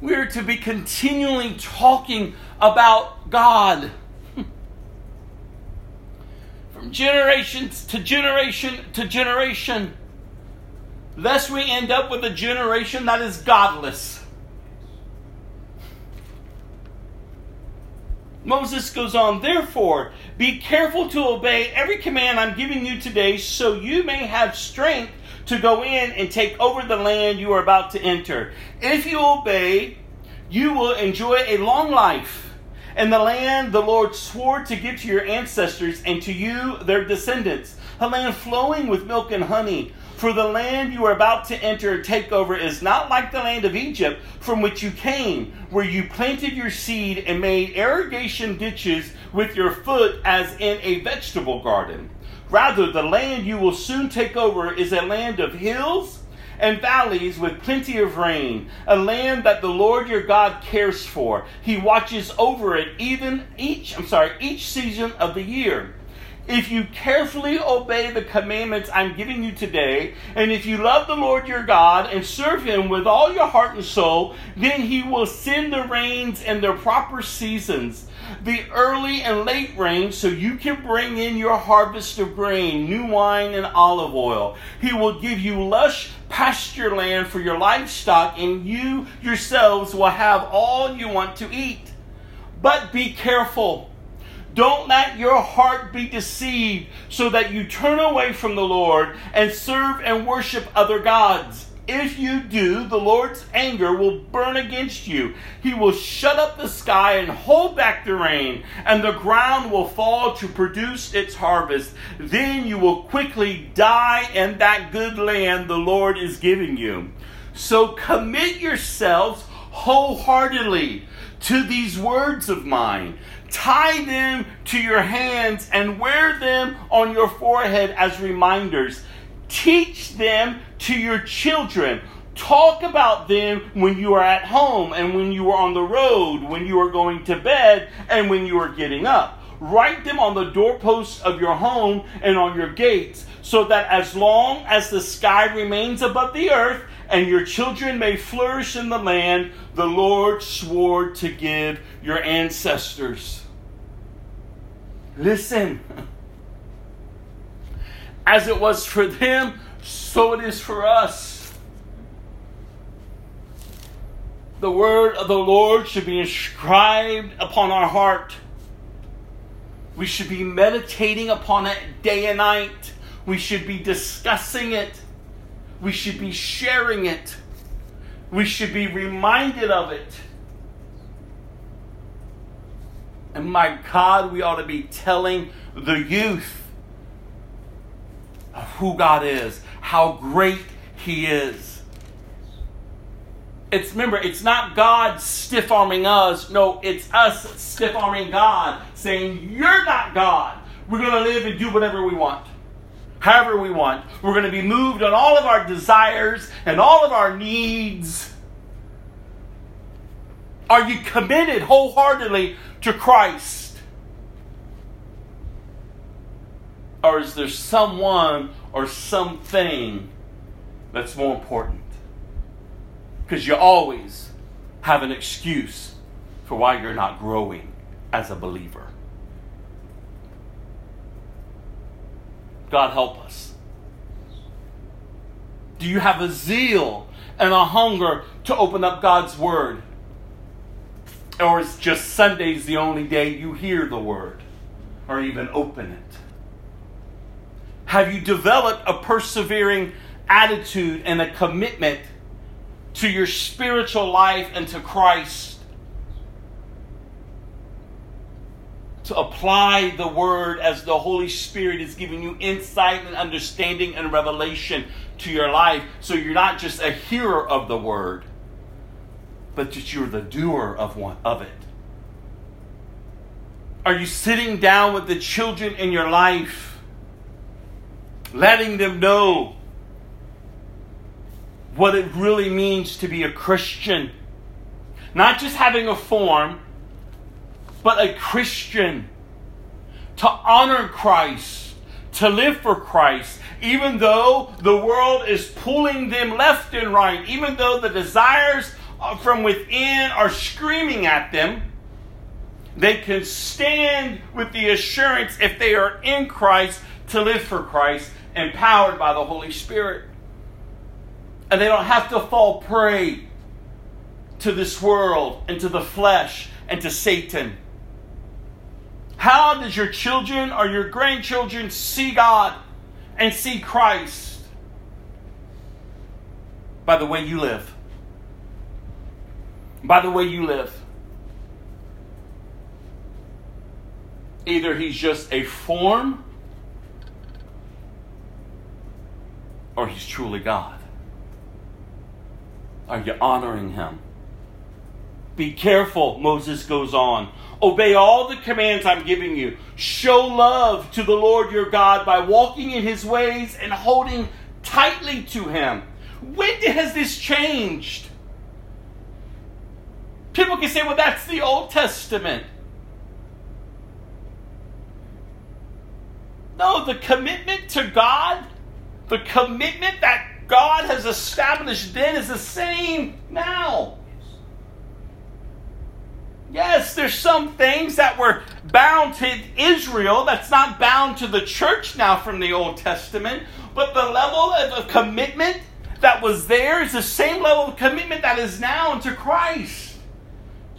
We're to be continually talking about God. *laughs* From generation to generation to generation, lest we end up with a generation that is godless. Moses goes on, therefore, be careful to obey every command I'm giving you today, so you may have strength to go in and take over the land you are about to enter. If you obey, you will enjoy a long life and the land the Lord swore to give to your ancestors and to you, their descendants, a land flowing with milk and honey. For the land you are about to enter and take over is not like the land of Egypt from which you came, where you planted your seed and made irrigation ditches with your foot as in a vegetable garden. Rather, the land you will soon take over is a land of hills and valleys with plenty of rain, a land that the Lord your God cares for. He watches over it even each, I'm sorry, each season of the year. If you carefully obey the commandments I'm giving you today, and if you love the Lord your God and serve him with all your heart and soul, then he will send the rains in their proper seasons, the early and late rains, so you can bring in your harvest of grain, new wine, and olive oil. He will give you lush pasture land for your livestock, and you yourselves will have all you want to eat. But be careful don't let your heart be deceived so that you turn away from the Lord and serve and worship other gods. If you do, the Lord's anger will burn against you. He will shut up the sky and hold back the rain, and the ground will fall to produce its harvest. Then you will quickly die in that good land the Lord is giving you. So commit yourselves wholeheartedly to these words of mine tie them to your hands and wear them on your forehead as reminders. Teach them to your children. Talk about them when you are at home and when you are on the road, when you are going to bed, and when you are getting up. Write them on the doorposts of your home and on your gates, so that as long as the sky remains above the earth and your children may flourish in the land the Lord swore to give your ancestors. Listen. As it was for them, so it is for us. The word of the Lord should be inscribed upon our heart. We should be meditating upon it day and night. We should be discussing it. We should be sharing it. We should be reminded of it. And my God, we ought to be telling the youth of who God is, how great He is. It's remember, it's not God stiff arming us. No, it's us stiff arming God, saying, You're not God. We're going to live and do whatever we want, however we want. We're going to be moved on all of our desires and all of our needs. Are you committed wholeheartedly to Christ? Or is there someone or something that's more important? Because you always have an excuse for why you're not growing as a believer. God help us. Do you have a zeal and a hunger to open up God's Word? Or is just Sundays the only day you hear the word or even open it? Have you developed a persevering attitude and a commitment to your spiritual life and to Christ? To apply the word as the Holy Spirit is giving you insight and understanding and revelation to your life so you're not just a hearer of the word but that you're the doer of one of it. Are you sitting down with the children in your life, letting them know what it really means to be a Christian? not just having a form, but a Christian, to honor Christ, to live for Christ, even though the world is pulling them left and right, even though the desires Uh, from within are screaming at them, they can stand with the assurance, if they are in Christ, to live for Christ, empowered by the Holy Spirit. And they don't have to fall prey to this world and to the flesh and to Satan. How does your children or your grandchildren see God and see Christ? By the way you live. By the way you live. Either he's just a form or he's truly God. Are you honoring him? Be careful, Moses goes on. Obey all the commands I'm giving you. Show love to the Lord your God by walking in his ways and holding tightly to him. When has this changed? People can say, well, that's the Old Testament. No, the commitment to God, the commitment that God has established then is the same now. Yes, there's some things that were bound to Israel that's not bound to the church now from the Old Testament, but the level of commitment that was there is the same level of commitment that is now unto Christ.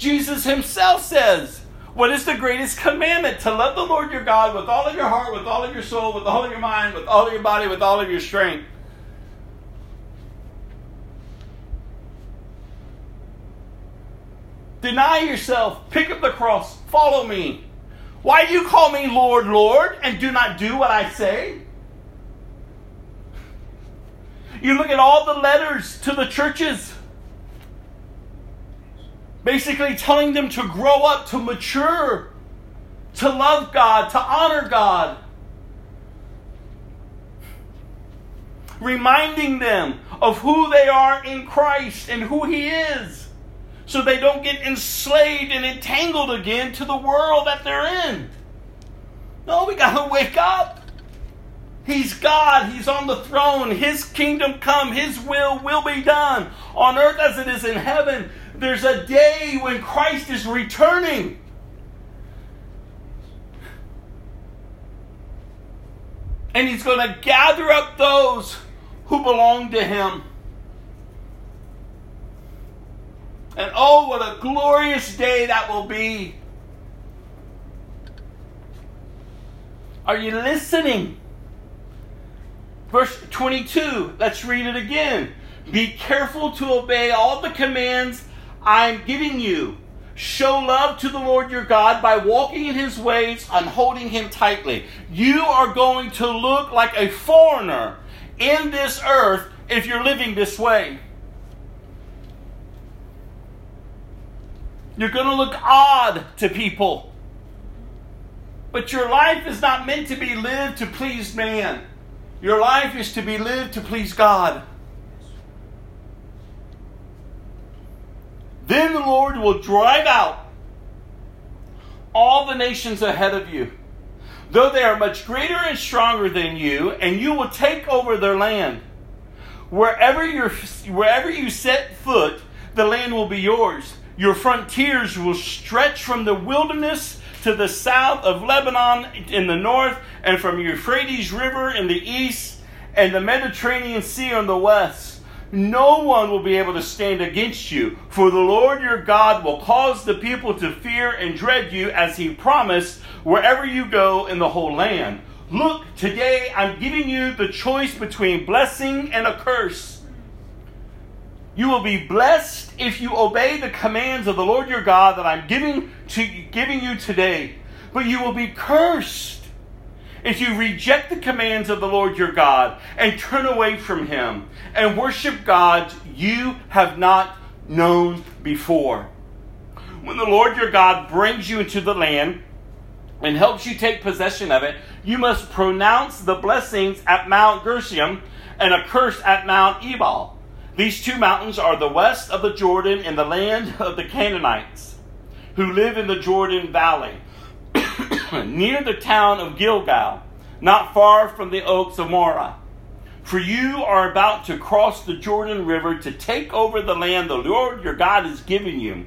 Jesus himself says, What is the greatest commandment? To love the Lord your God with all of your heart, with all of your soul, with all of your mind, with all of your body, with all of your strength. Deny yourself, pick up the cross, follow me. Why do you call me Lord, Lord, and do not do what I say? You look at all the letters to the churches, basically telling them to grow up, to mature, to love God, to honor God. Reminding them of who they are in Christ and who He is so they don't get enslaved and entangled again to the world that they're in. No, we got to wake up. He's God. He's on the throne. His kingdom come. His will will be done on earth as it is in heaven. There's a day when Christ is returning. And he's going to gather up those who belong to him. And oh, what a glorious day that will be. Are you listening? Verse 22, let's read it again. Be careful to obey all the commands I'm giving you. Show love to the Lord your God by walking in his ways and holding him tightly. You are going to look like a foreigner in this earth if you're living this way. You're going to look odd to people. But your life is not meant to be lived to please man. Your life is to be lived to please God. Then the Lord will drive out all the nations ahead of you, though they are much greater and stronger than you, and you will take over their land. Wherever, you wherever you set foot, the land will be yours your frontiers will stretch from the wilderness to the south of Lebanon in the north, and from Euphrates River in the east, and the Mediterranean Sea on the west. No one will be able to stand against you, for the Lord your God will cause the people to fear and dread you as he promised wherever you go in the whole land. Look, today I'm giving you the choice between blessing and a curse. You will be blessed if you obey the commands of the Lord your God that I'm giving to giving you today. But you will be cursed if you reject the commands of the Lord your God and turn away from him and worship gods you have not known before. When the Lord your God brings you into the land and helps you take possession of it, you must pronounce the blessings at Mount Gerizim and a curse at Mount Ebal. These two mountains are the west of the Jordan and the land of the Canaanites, who live in the Jordan Valley, near the town of Gilgal, not far from the oaks of Moreh. For you are about to cross the Jordan River to take over the land the Lord your God is giving you.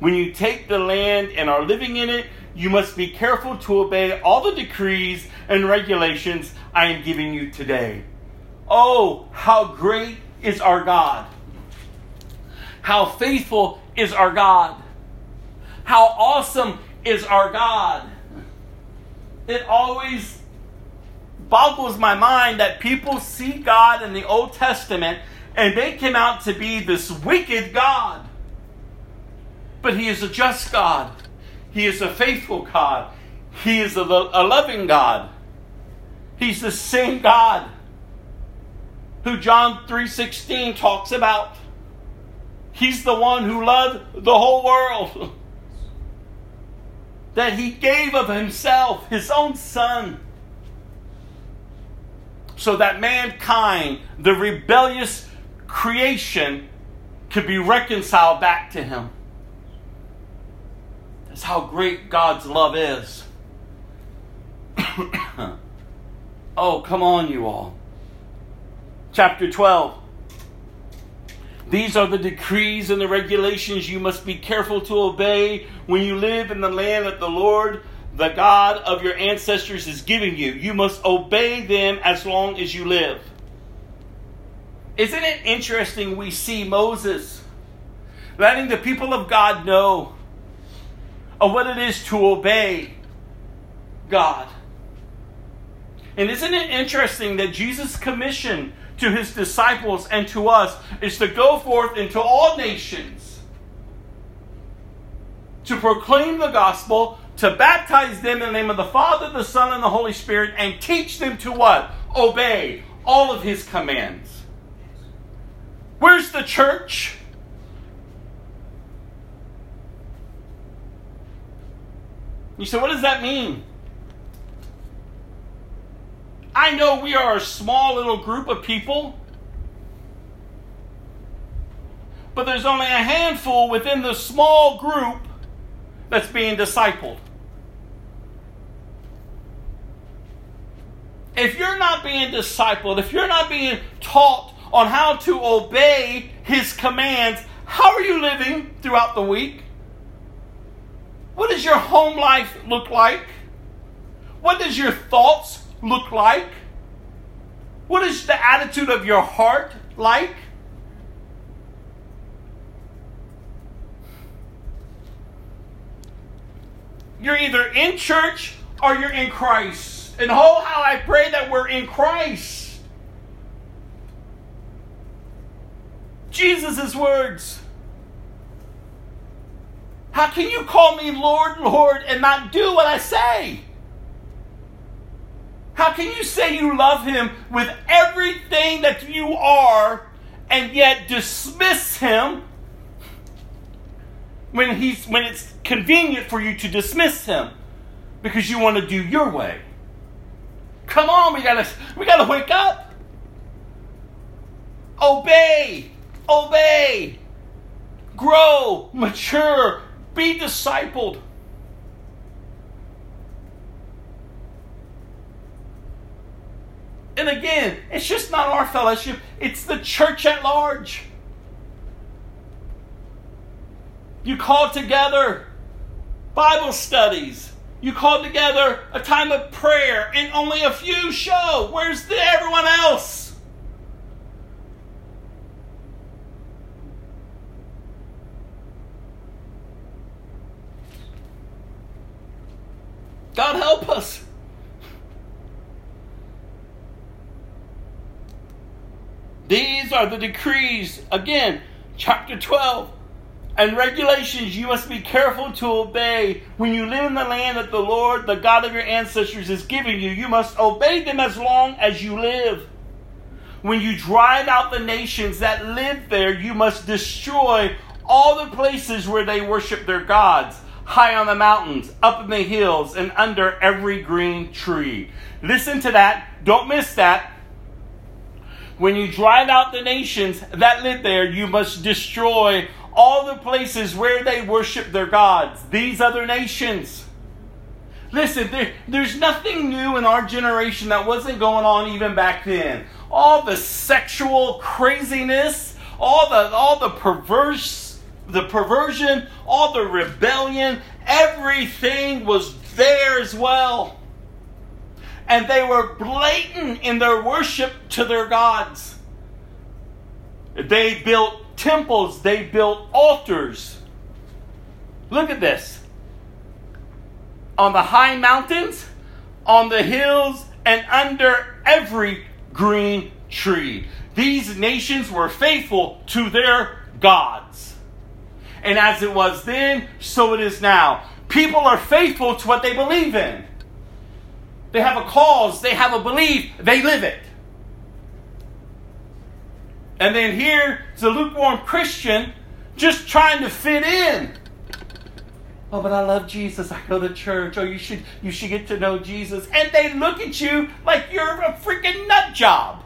When you take the land and are living in it, you must be careful to obey all the decrees and regulations I am giving you today. Oh, how great is our God! How faithful is our God! How awesome is our God! It always boggles my mind that people see God in the Old Testament and they come out to be this wicked God. But He is a just God. He is a faithful God. He is a, lo- a loving God. He's the same God who John 3:16 talks about. He's the one who loved the whole world. *laughs* that he gave of himself, his own son, so that mankind, the rebellious creation, could be reconciled back to him. That's how great God's love is. *coughs* oh, come on, you all. Chapter 12. These are the decrees and the regulations you must be careful to obey when you live in the land that the Lord, the God of your ancestors, is giving you. You must obey them as long as you live. Isn't it interesting we see Moses letting the people of God know of what it is to obey God? And isn't it interesting that Jesus' commission to his disciples and to us is to go forth into all nations, to proclaim the gospel, to baptize them in the name of the Father, the Son, and the Holy Spirit, and teach them to what? Obey all of his commands. Where's the church? You say, what does that mean? I know we are a small little group of people, but there's only a handful within the small group that's being discipled. If you're not being discipled, if you're not being taught on how to obey his commands, how are you living throughout the week? What does your home life look like? What does your thoughts look like? What is the attitude of your heart like? You're either in church or you're in Christ. And oh, how I pray that we're in Christ. Jesus' words. How can you call me Lord, Lord, and not do what I say? How can you say you love him with everything that you are and yet dismiss him when he's when it's convenient for you to dismiss him because you want to do your way? Come on, we gotta we gotta wake up. Obey, obey, grow, mature, be discipled. And again, it's just not our fellowship, it's the church at large. You call together Bible studies. You call together a time of prayer, and only a few show. Where's the, everyone else? God help us. These are the decrees, again, chapter 12, and regulations you must be careful to obey when you live in the land that the Lord, the God of your ancestors, is giving you. You must obey them as long as you live. When you drive out the nations that live there, you must destroy all the places where they worship their gods high on the mountains, up in the hills, and under every green tree. Listen to that. Don't miss that. When you drive out the nations that live there, you must destroy all the places where they worship their gods, these other nations. Listen, there, there's nothing new in our generation that wasn't going on even back then. All the sexual craziness, all the all the perverse the perversion, all the rebellion, everything was there as well. And they were blatant in their worship to their gods. They built temples, they built altars. Look at this. On the high mountains, on the hills, and under every green tree. These nations were faithful to their gods. And as it was then, so it is now. People are faithful to what they believe in. They have a cause, they have a belief, they live it. And then here's a lukewarm Christian just trying to fit in. Oh, but I love Jesus. I go to church. Oh, you should you should get to know Jesus. And they look at you like you're a freaking nut job.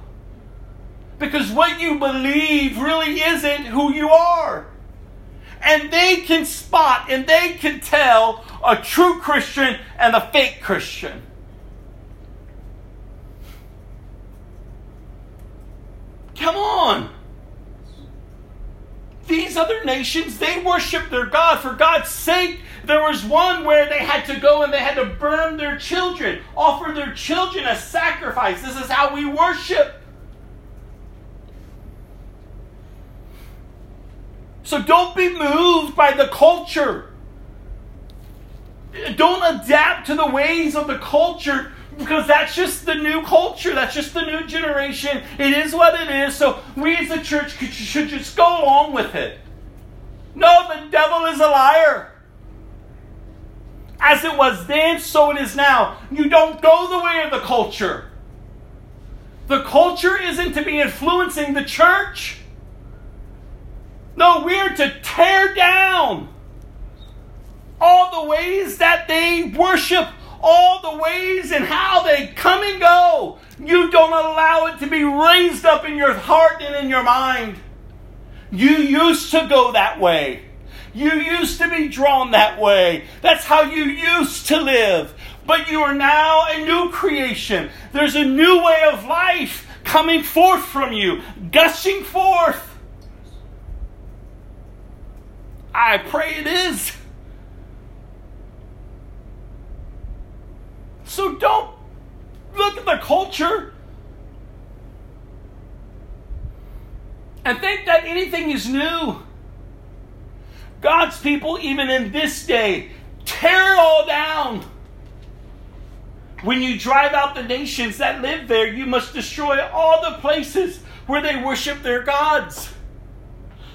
Because what you believe really isn't who you are. And they can spot and they can tell a true Christian and a fake Christian. Come on. These other nations, they worship their God. For God's sake, there was one where they had to go and they had to burn their children, offer their children as sacrifice. This is how we worship. So don't be moved by the culture. Don't adapt to the ways of the culture because that's just the new culture. That's just the new generation. It is what it is. So we as a church should just go along with it. No, the devil is a liar. As it was then, so it is now. You don't go the way of the culture. The culture isn't to be influencing the church. No, we're to tear down all the ways that they worship all the ways and how they come and go. You don't allow it to be raised up in your heart and in your mind. You used to go that way. You used to be drawn that way. That's how you used to live. But you are now a new creation. There's a new way of life coming forth from you, gushing forth. I pray it is. So don't look at the culture and think that anything is new. God's people, even in this day, tear it all down. When you drive out the nations that live there, you must destroy all the places where they worship their gods.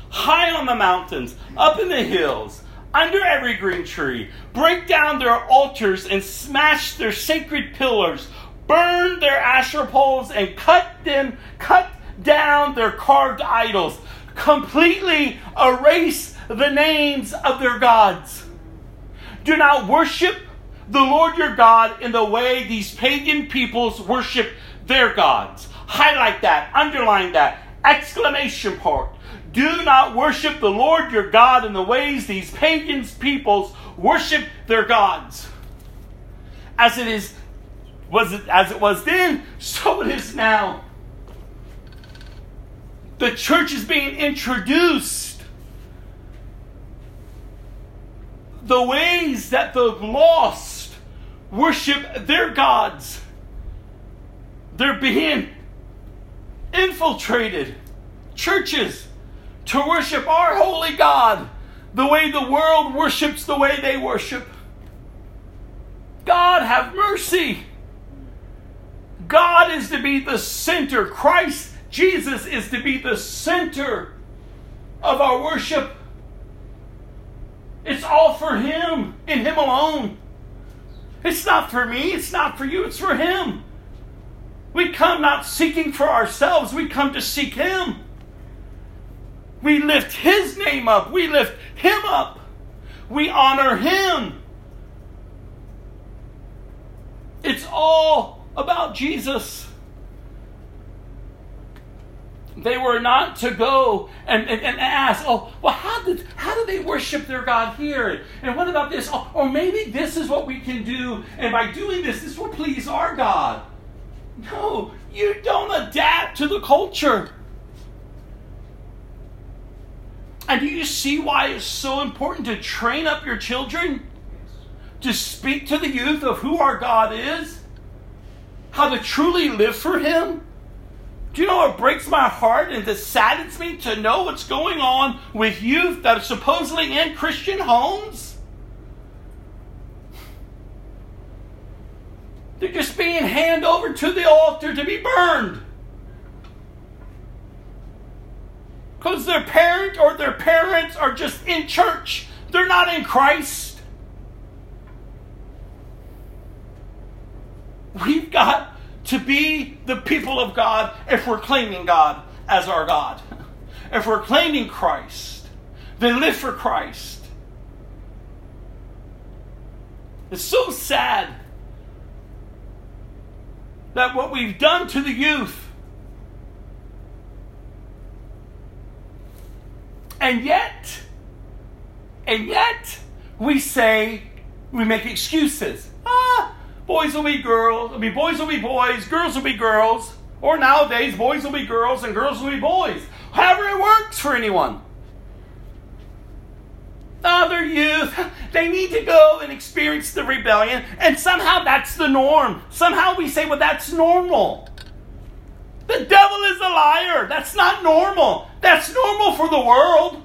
High on the mountains, up in the hills, under every green tree, break down their altars and smash their sacred pillars, burn their Asherah poles and cut them, cut down their carved idols, completely erase the names of their gods. Do not worship the Lord your God in the way these pagan peoples worship their gods. Highlight that, underline that, exclamation point. Do not worship the Lord your God in the ways these pagan peoples worship their gods. As it is was it as it was then, so it is now. The church is being introduced. The ways that the lost worship their gods. They're being infiltrated. Churches to worship our holy God the way the world worships the way they worship. God have mercy. God is to be the center. Christ Jesus is to be the center of our worship. It's all for Him and Him alone. It's not for me, it's not for you, it's for Him. We come not seeking for ourselves, we come to seek Him. We lift His name up. We lift Him up. We honor Him. It's all about Jesus. They were not to go and, and, and ask, oh, well, how did, how do they worship their God here? And what about this? Oh, or maybe this is what we can do, and by doing this, this will please our God. No, you don't adapt to the culture. And do you see why it's so important to train up your children? To speak to the youth of who our God is? How to truly live for Him? Do you know what breaks my heart and that saddens me to know what's going on with youth that are supposedly in Christian homes? They're just being handed over to the altar to be burned. Because their parent or their parents are just in church. They're not in Christ. We've got to be the people of God if we're claiming God as our God. If we're claiming Christ, then live for Christ. It's so sad that what we've done to the youth, and yet, and yet, we say, we make excuses. Ah, boys will be girls. I mean, boys will be boys, girls will be girls. Or nowadays, boys will be girls and girls will be boys. However, it works for anyone. Other youth, they need to go and experience the rebellion, and somehow that's the norm. Somehow we say, well, that's normal. The devil is a liar. That's not normal. That's normal for the world.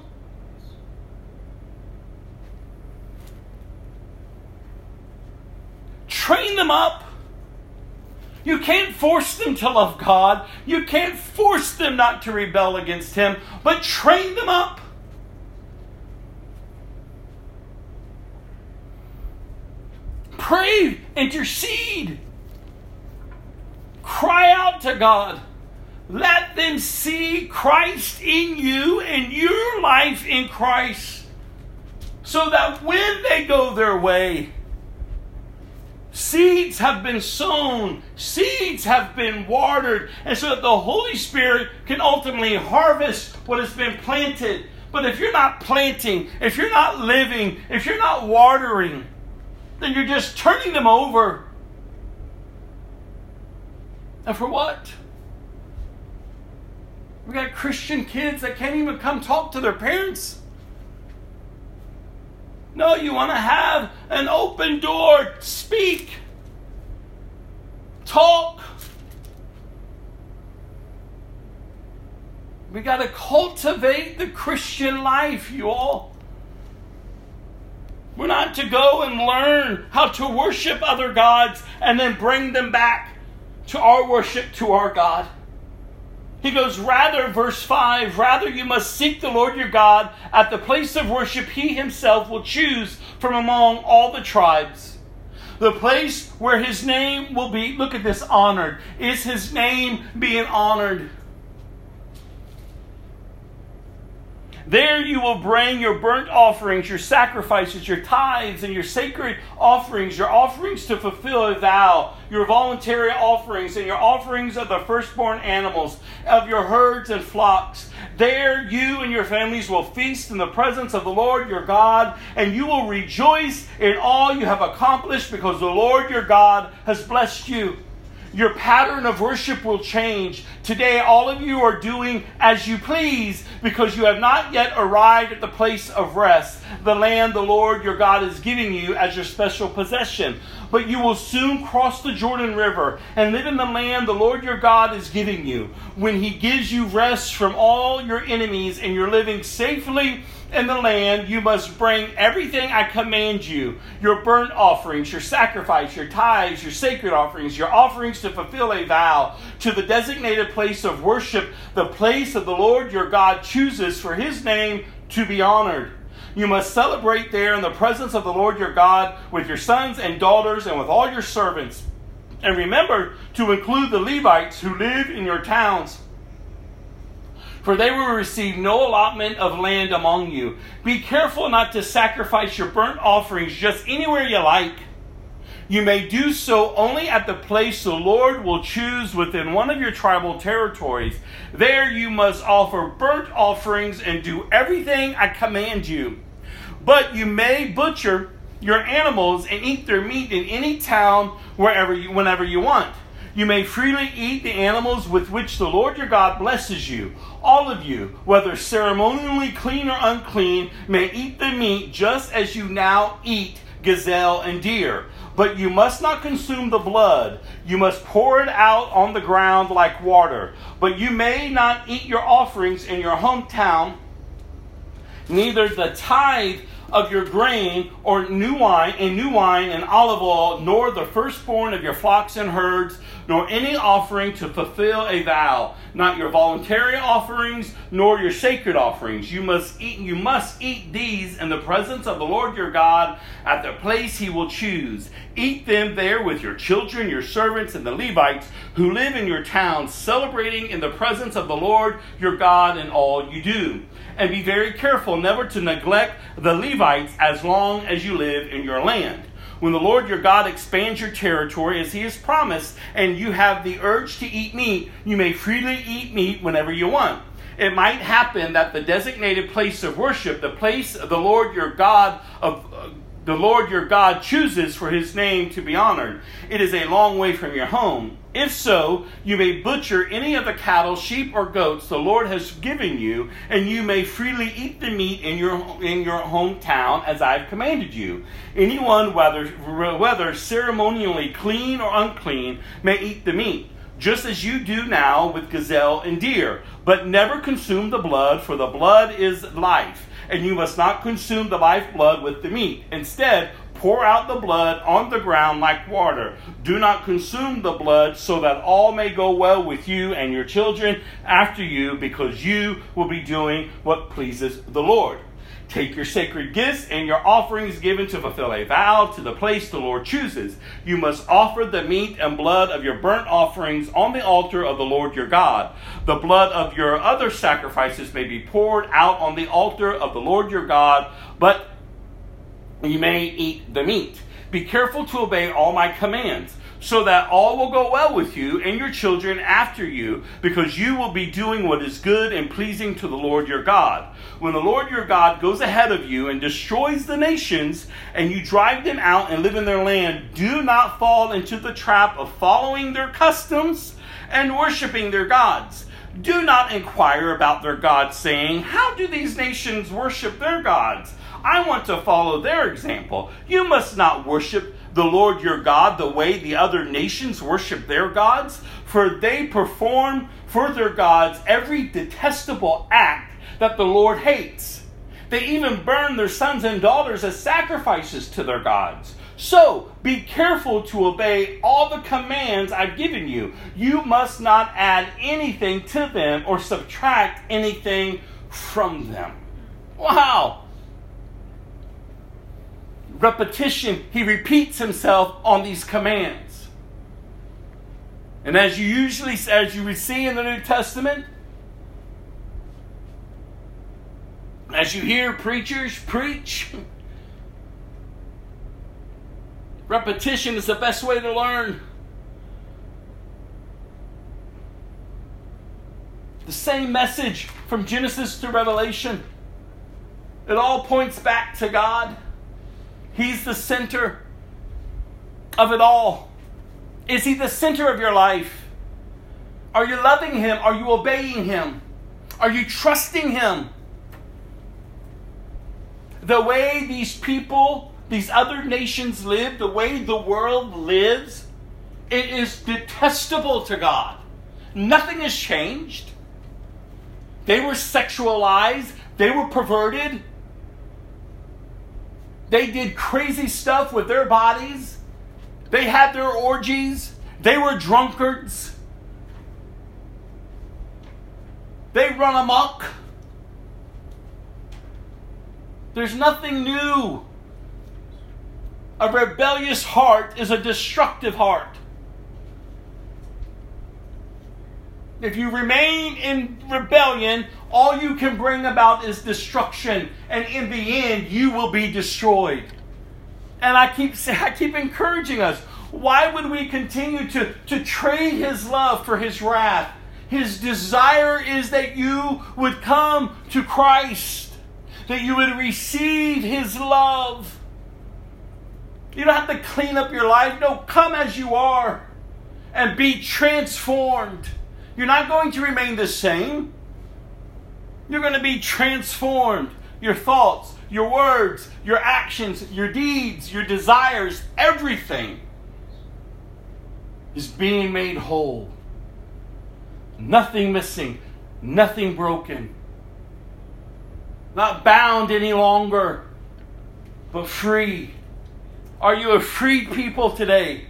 train them up. You can't force them to love God. You can't force them not to rebel against Him, but train them up. Pray, intercede, cry out to God. Let them see Christ in you and your life in Christ so that when they go their way, Seeds have been sown, seeds have been watered, and so that the Holy Spirit can ultimately harvest what has been planted. But if you're not planting, if you're not living, if you're not watering, then you're just turning them over. And for what? We got Christian kids that can't even come talk to their parents. No, you want to have an open door. Speak. Talk. We got to cultivate the Christian life, you all. We're not to go and learn how to worship other gods and then bring them back to our worship to our God. He goes, rather, verse 5, rather you must seek the Lord your God at the place of worship he himself will choose from among all the tribes. The place where his name will be, look at this, honored. Is his name being honored? There you will bring your burnt offerings, your sacrifices, your tithes, and your sacred offerings, your offerings to fulfill a vow, your voluntary offerings, and your offerings of the firstborn animals, of your herds and flocks. There you and your families will feast in the presence of the Lord your God, and you will rejoice in all you have accomplished because the Lord your God has blessed you. Your pattern of worship will change. Today, all of you are doing as you please because you have not yet arrived at the place of rest, the land the Lord your God is giving you as your special possession. But you will soon cross the Jordan River and live in the land the Lord your God is giving you. When he gives you rest from all your enemies and you're living safely in the land, you must bring everything I command you your burnt offerings, your sacrifice, your tithes, your sacred offerings, your offerings to fulfill a vow, to the designated place of worship, the place of the Lord your God chooses for his name to be honored. You must celebrate there in the presence of the Lord your God with your sons and daughters and with all your servants. And remember to include the Levites who live in your towns for they will receive no allotment of land among you. Be careful not to sacrifice your burnt offerings just anywhere you like. You may do so only at the place the Lord will choose within one of your tribal territories. There you must offer burnt offerings and do everything I command you. But you may butcher your animals and eat their meat in any town wherever you, whenever you want. You may freely eat the animals with which the Lord your God blesses you. All of you, whether ceremonially clean or unclean, may eat the meat just as you now eat gazelle and deer. But you must not consume the blood. You must pour it out on the ground like water. But you may not eat your offerings in your hometown, neither the tithe of your grain or new wine and new wine and olive oil, nor the firstborn of your flocks and herds, nor any offering to fulfill a vow, not your voluntary offerings, nor your sacred offerings. You must eat you must eat these in the presence of the Lord your God at the place he will choose. Eat them there with your children, your servants, and the Levites who live in your towns, celebrating in the presence of the Lord your God in all you do. And be very careful never to neglect the Levites as long as you live in your land. When the Lord your God expands your territory as he has promised, and you have the urge to eat meat, you may freely eat meat whenever you want. It might happen that the designated place of worship, the place the Lord your God of uh, the Lord your God chooses for his name to be honored. It is a long way from your home. If so, you may butcher any of the cattle, sheep, or goats the Lord has given you, and you may freely eat the meat in your in your hometown as I have commanded you. Anyone, whether whether ceremonially clean or unclean, may eat the meat, just as you do now with gazelle and deer. But never consume the blood, for the blood is life and you must not consume the lifeblood with the meat. Instead, pour out the blood on the ground like water. Do not consume the blood, so that all may go well with you and your children after you, because you will be doing what pleases the Lord. Take your sacred gifts and your offerings given to fulfill a vow to the place the Lord chooses. You must offer the meat and blood of your burnt offerings on the altar of the Lord your God. The blood of your other sacrifices may be poured out on the altar of the Lord your God, but you may eat the meat. Be careful to obey all my commands so that all will go well with you and your children after you, because you will be doing what is good and pleasing to the Lord your God. When the Lord your God goes ahead of you and destroys the nations, and you drive them out and live in their land, do not fall into the trap of following their customs and worshiping their gods. Do not inquire about their gods, saying, How do these nations worship their gods? I want to follow their example. You must not worship the Lord your God the way the other nations worship their gods, for they perform for their gods every detestable act that the Lord hates. They even burn their sons and daughters as sacrifices to their gods. So be careful to obey all the commands I've given you. You must not add anything to them or subtract anything from them. Wow! Repetition, he repeats himself on these commands. And as you usually as you see in the New Testament, as you hear preachers preach, repetition is the best way to learn. The same message from Genesis to Revelation. It all points back to God. He's the center of it all. Is He the center of your life? Are you loving Him? Are you obeying Him? Are you trusting Him? The way these people, these other nations live, the way the world lives, it is detestable to God. Nothing has changed. They were sexualized, they were perverted, they did crazy stuff with their bodies. They had their orgies. They were drunkards. They run amok. There's nothing new. A rebellious heart is a destructive heart. If you remain in rebellion, all you can bring about is destruction, and in the end, you will be destroyed. And I keep *laughs* I keep encouraging us. Why would we continue to, to trade his love for his wrath? His desire is that you would come to Christ, that you would receive his love. You don't have to clean up your life. No, come as you are and be transformed. You're not going to remain the same. You're going to be transformed. Your thoughts, your words, your actions, your deeds, your desires, everything is being made whole. Nothing missing, nothing broken. Not bound any longer, but free. Are you a free people today?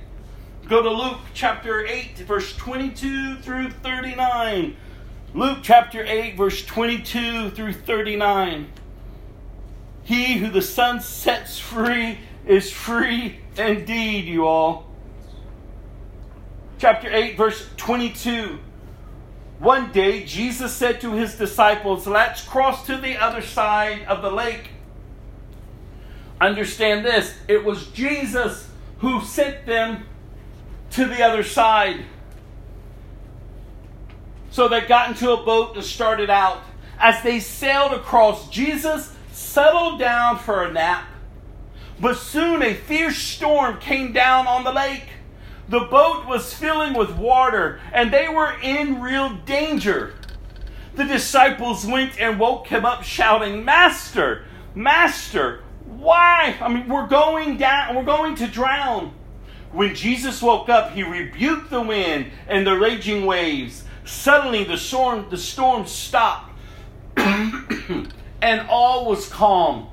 Go to Luke chapter 8, verse 22 through 39. Luke chapter 8, verse 22 through 39. He who the Son sets free is free indeed, you all. Chapter 8, verse 22. One day, Jesus said to his disciples, Let's cross to the other side of the lake. Understand this it was Jesus who sent them to the other side. So they got into a boat and started out. As they sailed across, Jesus settled down for a nap. But soon a fierce storm came down on the lake. The boat was filling with water, and they were in real danger. The disciples went and woke him up, shouting, Master, Master, why? I mean, we're going down, we're going to drown. When Jesus woke up, he rebuked the wind and the raging waves. Suddenly, the storm, the storm stopped, *clears throat* and all was calm.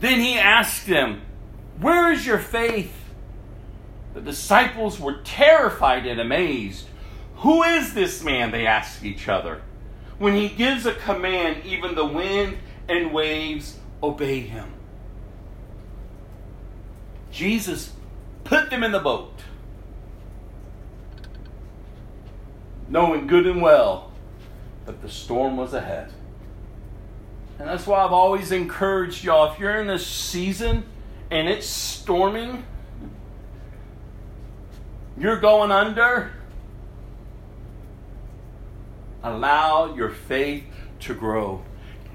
Then he asked them, Where is your faith? The disciples were terrified and amazed. Who is this man? They asked each other. When he gives a command, even the wind and waves obey him. Jesus put them in the boat, knowing good and well that the storm was ahead. And that's why I've always encouraged y'all if you're in this season and it's storming, you're going under, allow your faith to grow.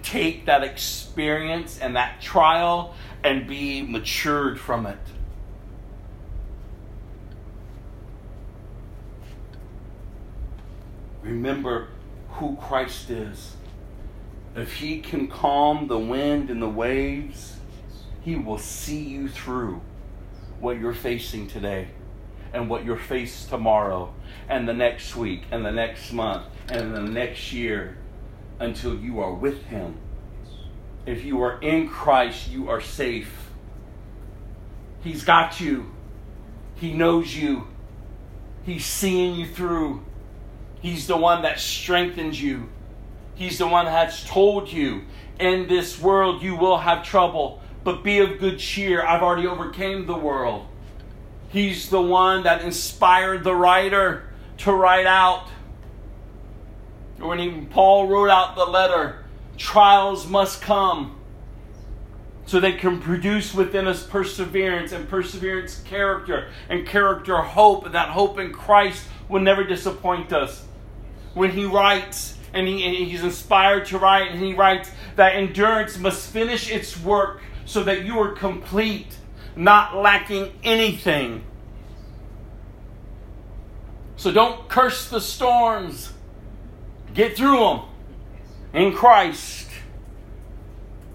Take that experience and that trial and be matured from it. Remember who Christ is. If He can calm the wind and the waves, He will see you through what you're facing today and what you're faced tomorrow and the next week and the next month and the next year until you are with Him. If you are in Christ, you are safe. He's got you, He knows you, He's seeing you through. He's the one that strengthens you. He's the one that's told you in this world you will have trouble, but be of good cheer. I've already overcame the world. He's the one that inspired the writer to write out. When he, Paul wrote out the letter, trials must come so they can produce within us perseverance and perseverance character and character hope and that hope in christ will never disappoint us when he writes and, he, and he's inspired to write and he writes that endurance must finish its work so that you are complete not lacking anything. So don't curse the storms. Get through them in christ.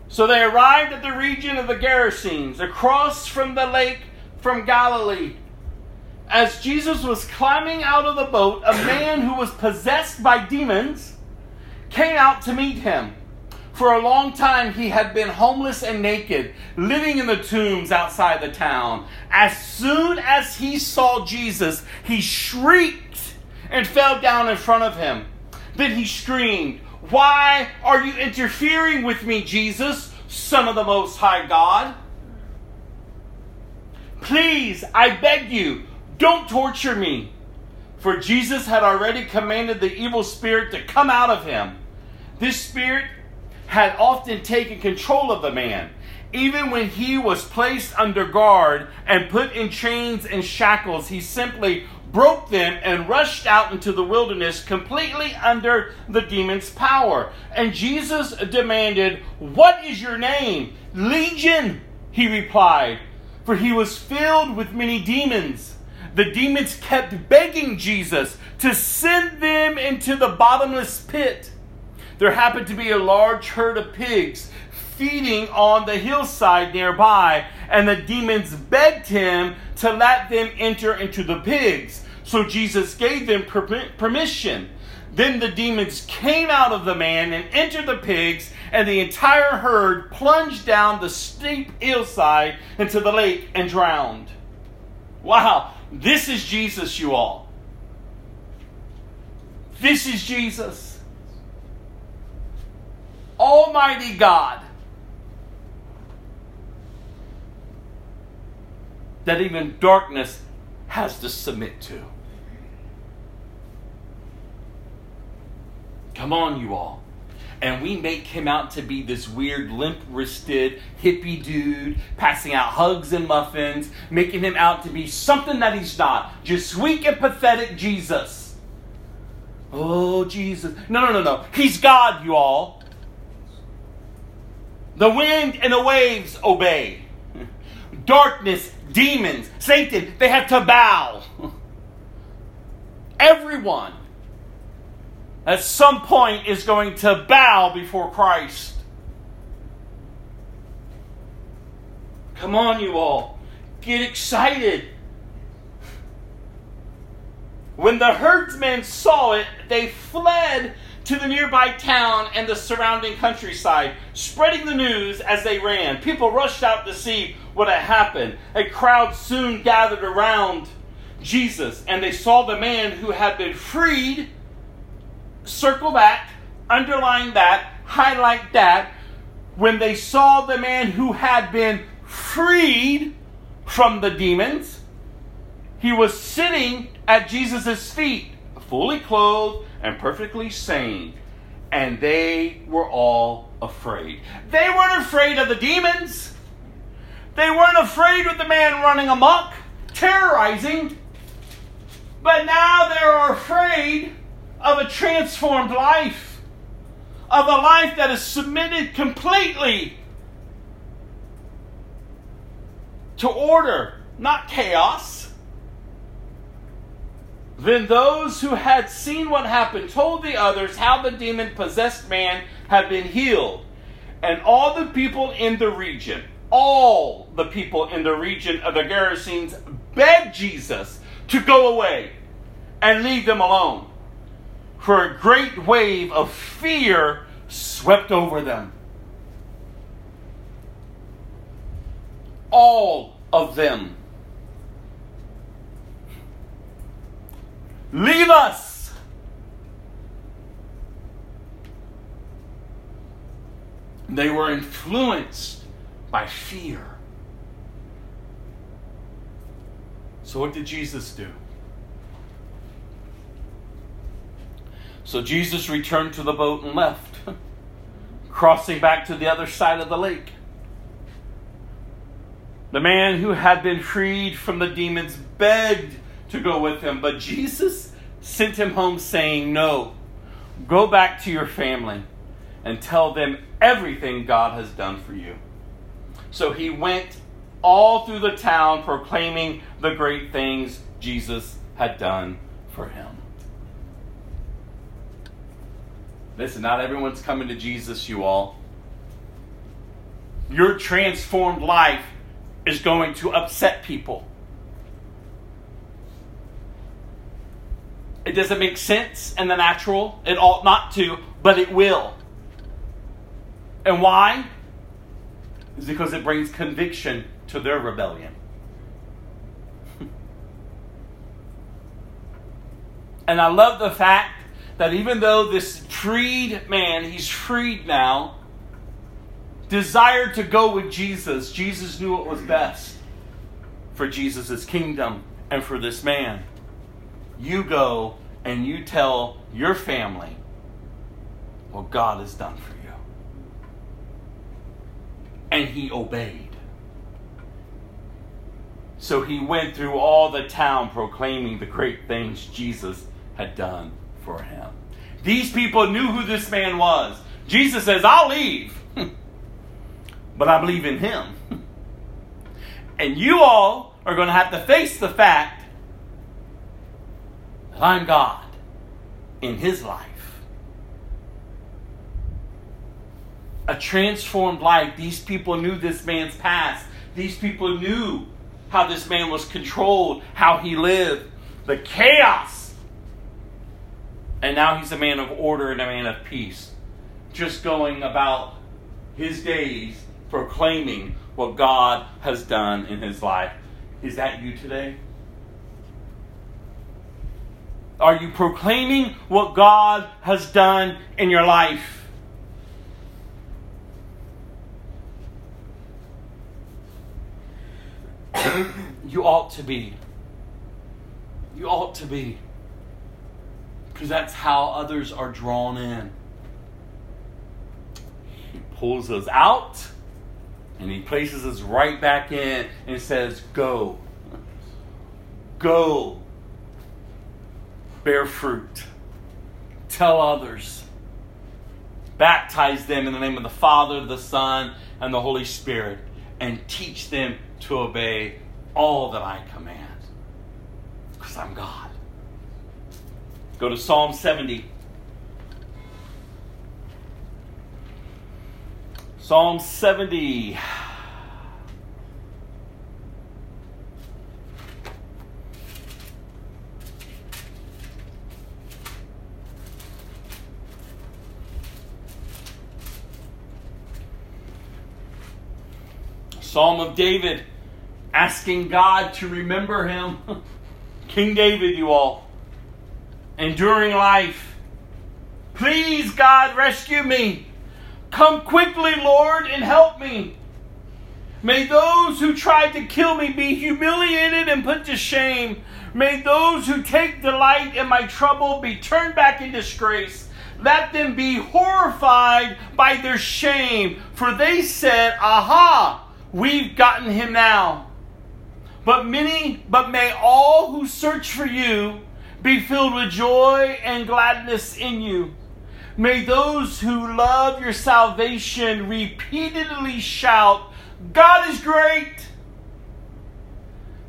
So they arrived at the region of the Gerasenes, across from the lake from Galilee. As Jesus was climbing out of the boat, a man who was possessed by demons came out to meet him. For a long time he had been homeless and naked, living in the tombs outside the town. As soon as he saw Jesus, he shrieked and fell down in front of him. Then he screamed, why are you interfering with me, Jesus, Son of the Most High God? Please, I beg you, don't torture me. For Jesus had already commanded the evil spirit to come out of him. This spirit had often taken control of the man, Even when he was placed under guard and put in chains and shackles, he simply broke them and rushed out into the wilderness completely under the demon's power. And Jesus demanded, What is your name? Legion, he replied, for he was filled with many demons. The demons kept begging Jesus to send them into the bottomless pit. There happened to be a large herd of pigs feeding on the hillside nearby, and the demons begged him to let them enter into the pigs. So Jesus gave them per- permission. Then the demons came out of the man and entered the pigs, and the entire herd plunged down the steep hillside into the lake and drowned. Wow, this is Jesus, you all. This is Jesus. Almighty God. That even darkness has to submit to. Come on, you all. And we make him out to be this weird, limp wristed, hippie dude, passing out hugs and muffins, making him out to be something that he's not. Just weak and pathetic Jesus. Oh, Jesus. No, no, no, no. He's God, you all. The wind and the waves obey. Darkness, demons, Satan, they have to bow. *laughs* Everyone at some point is going to bow before Christ. Come on, you all. Get excited. When the herdsmen saw it, they fled to the nearby town and the surrounding countryside, spreading the news as they ran. People rushed out to see what had happened. A crowd soon gathered around Jesus, and they saw the man who had been freed. Circle that, underline that, highlight that. When they saw the man who had been freed from the demons, he was sitting at Jesus' feet, fully clothed and perfectly sane. And they were all afraid. They weren't afraid of the demons. They weren't afraid of the man running amok, terrorizing. But now they are afraid of a transformed life, of a life that is submitted completely to order, not chaos. Then those who had seen what happened told the others how the demon possessed man had been healed. And all the people in the region, all the people in the region of the Gerasenes begged Jesus to go away and leave them alone. For a great wave of fear swept over them. All of them. Leave us! They were influenced by fear. So, what did Jesus do? So, Jesus returned to the boat and left, *laughs* crossing back to the other side of the lake. The man who had been freed from the demons begged to go with him, but Jesus sent him home saying, No, go back to your family and tell them everything God has done for you. So he went all through the town proclaiming the great things Jesus had done for him. Listen, not everyone's coming to Jesus, you all. Your transformed life is going to upset people. It doesn't make sense in the natural. It ought not to, but it will. And why? Is because it brings conviction to their rebellion. *laughs* and I love the fact that even though this freed man, he's freed now, desired to go with Jesus, Jesus knew what was best for Jesus' kingdom and for this man. You go and you tell your family what God has done for you. and he obeyed. So he went through all the town proclaiming the great things Jesus had done for him. These people knew who this man was. Jesus says, I'll leave, *laughs* but I believe in him. *laughs* And you all are going to have to face the fact that I'm God in his life. A transformed life. These people knew this man's past. These people knew how this man was controlled, how he lived, the chaos. And now he's a man of order and a man of peace. Just going about his days proclaiming what God has done in his life. Is that you today? Are you proclaiming what God has done in your life? *coughs* you ought to be. You ought to be. Because that's how others are drawn in. He pulls us out and he places us right back in and says, Go. Go. Bear fruit. Tell others. Baptize them in the name of the Father, the Son, and the Holy Spirit, and teach them to obey all that I command. Because I'm God. Go to Psalm 70. Psalm 70. Psalm of David asking God to remember him. *laughs* King David, you all. Enduring life. Please, God, rescue me. Come quickly, Lord, and help me. May those who tried to kill me be humiliated and put to shame. May those who take delight in my trouble be turned back in disgrace. Let them be horrified by their shame, for they said, Aha, we've gotten him now. But many, but may all who search for you be filled with joy and gladness in you. May those who love your salvation repeatedly shout, God is great.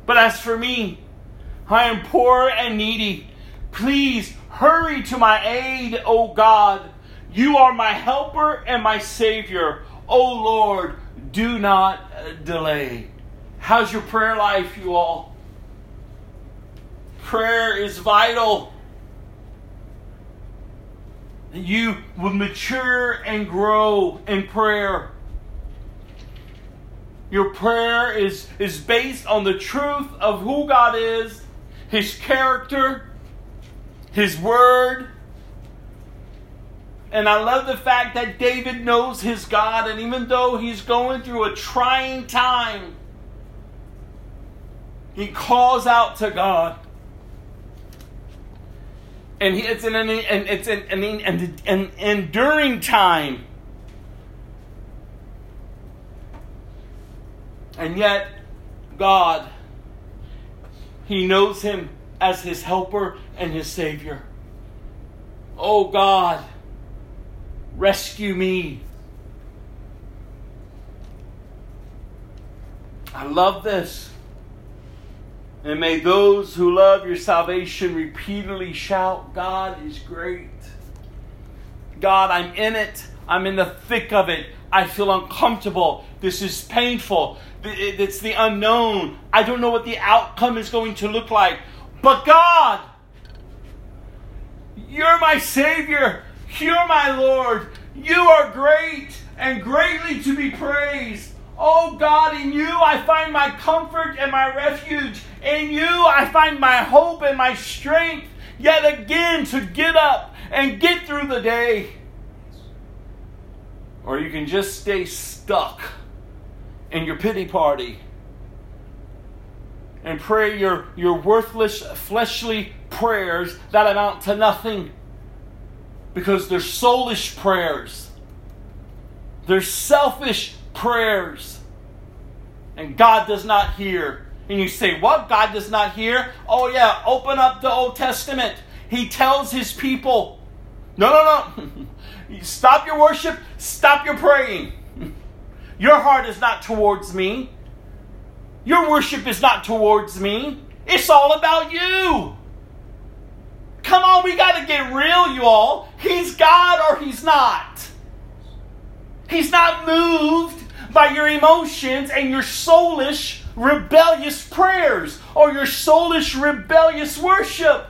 But as for me, I am poor and needy. Please hurry to my aid, O God. You are my helper and my Savior. O Lord, do not uh, delay. How's your prayer life, you all? Prayer is vital. You will mature and grow in prayer. Your prayer is, is based on the truth of who God is, His character, His Word. And I love the fact that David knows his God, and even though he's going through a trying time, he calls out to God. And it's an, an, it's an, an, an, an enduring time. And yet, God, He knows him as His helper and His Savior. Oh God, rescue me. I love this. And may those who love your salvation repeatedly shout, God is great. God, I'm in it. I'm in the thick of it. I feel uncomfortable. This is painful. It's the unknown. I don't know what the outcome is going to look like. But God, you're my Savior. You're my Lord. You are great and greatly to be praised. Oh God, in you I find my comfort and my refuge. In you I find my hope and my strength yet again to get up and get through the day. Or you can just stay stuck in your pity party and pray your, your worthless fleshly prayers that amount to nothing because they're soulish prayers. They're selfish prayers. And God does not hear. And you say, What? God does not hear? Oh, yeah, open up the Old Testament. He tells his people, No, no, no. *laughs* Stop your worship, stop your praying. *laughs* Your heart is not towards me. Your worship is not towards me. It's all about you. Come on, we got to get real, you all. He's God or he's not. He's not moved by your emotions and your soulish, rebellious prayers or your soulish, rebellious worship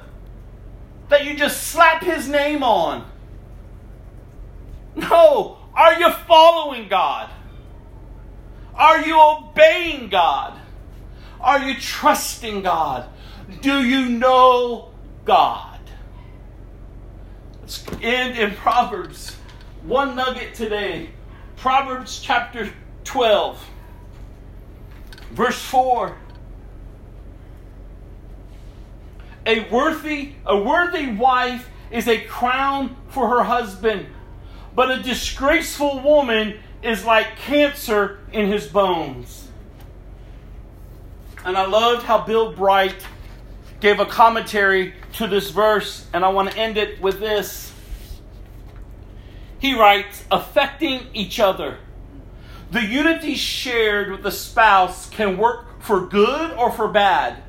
that you just slap his name on. No. Are you following God? Are you obeying God? Are you trusting God? Do you know God? Let's end in Proverbs. One nugget today. Proverbs chapter 12, verse 4. A worthy, a worthy wife is a crown for her husband, but a disgraceful woman is like cancer in his bones. And I loved how Bill Bright gave a commentary to this verse, and I want to end it with this. He writes, affecting each other. The unity shared with the spouse can work for good or for bad.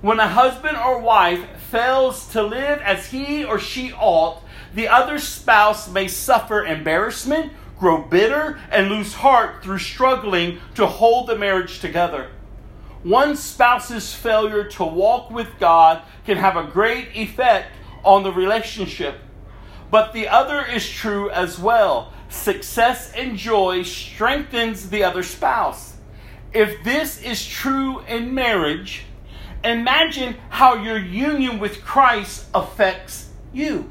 When a husband or wife fails to live as he or she ought, the other spouse may suffer embarrassment, grow bitter, and lose heart through struggling to hold the marriage together. One spouse's failure to walk with God can have a great effect on the relationship. But the other is true as well. Success and joy strengthens the other spouse. If this is true in marriage, imagine how your union with Christ affects you.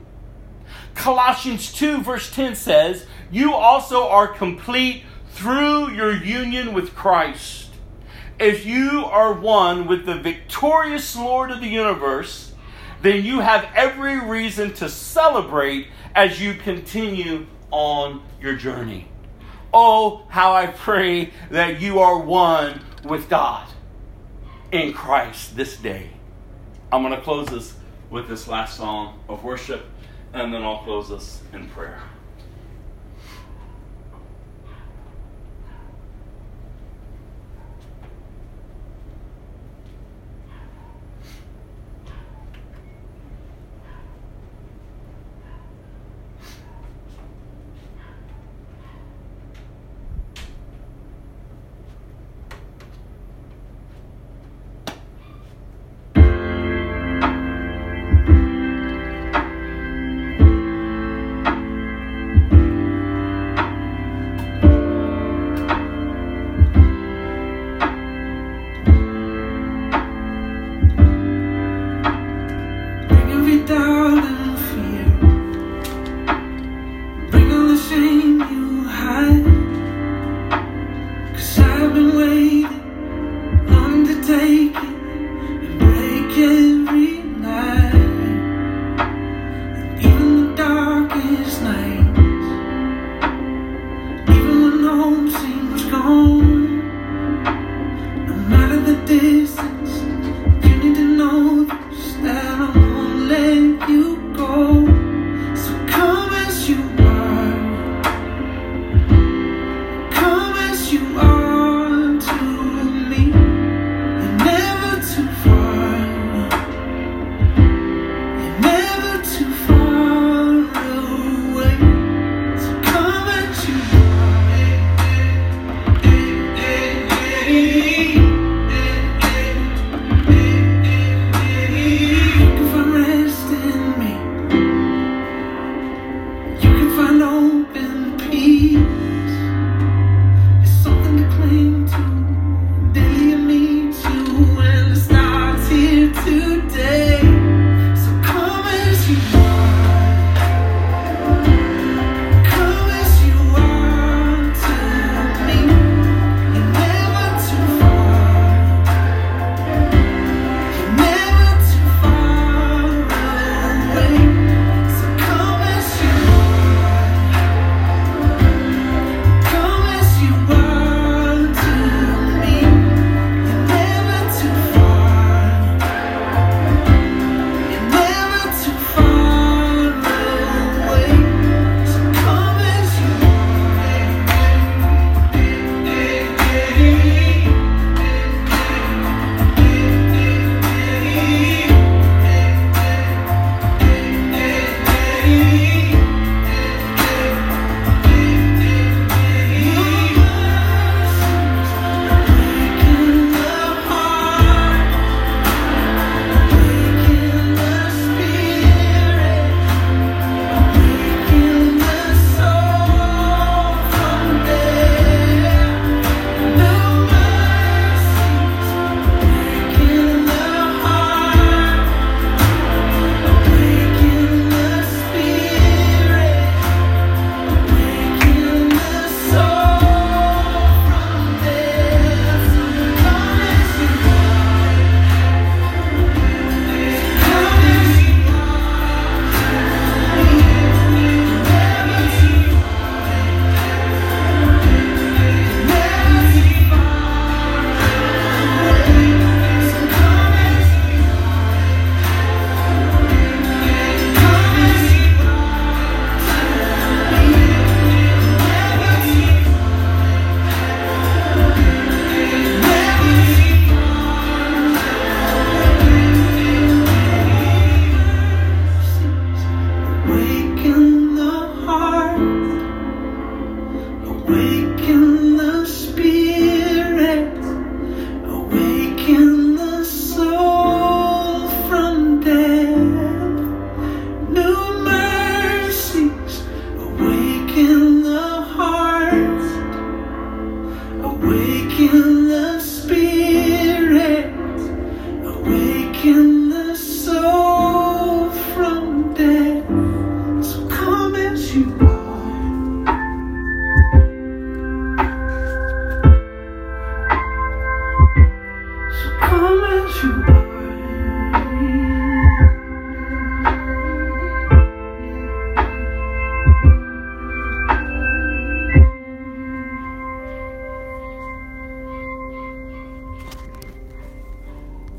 Colossians 2, verse 10 says, You also are complete through your union with Christ. If you are one with the victorious Lord of the universe, then you have every reason to celebrate as you continue on your journey. Oh, how I pray that you are one with God in Christ this day. I'm going to close this with this last song of worship, and then I'll close us in prayer.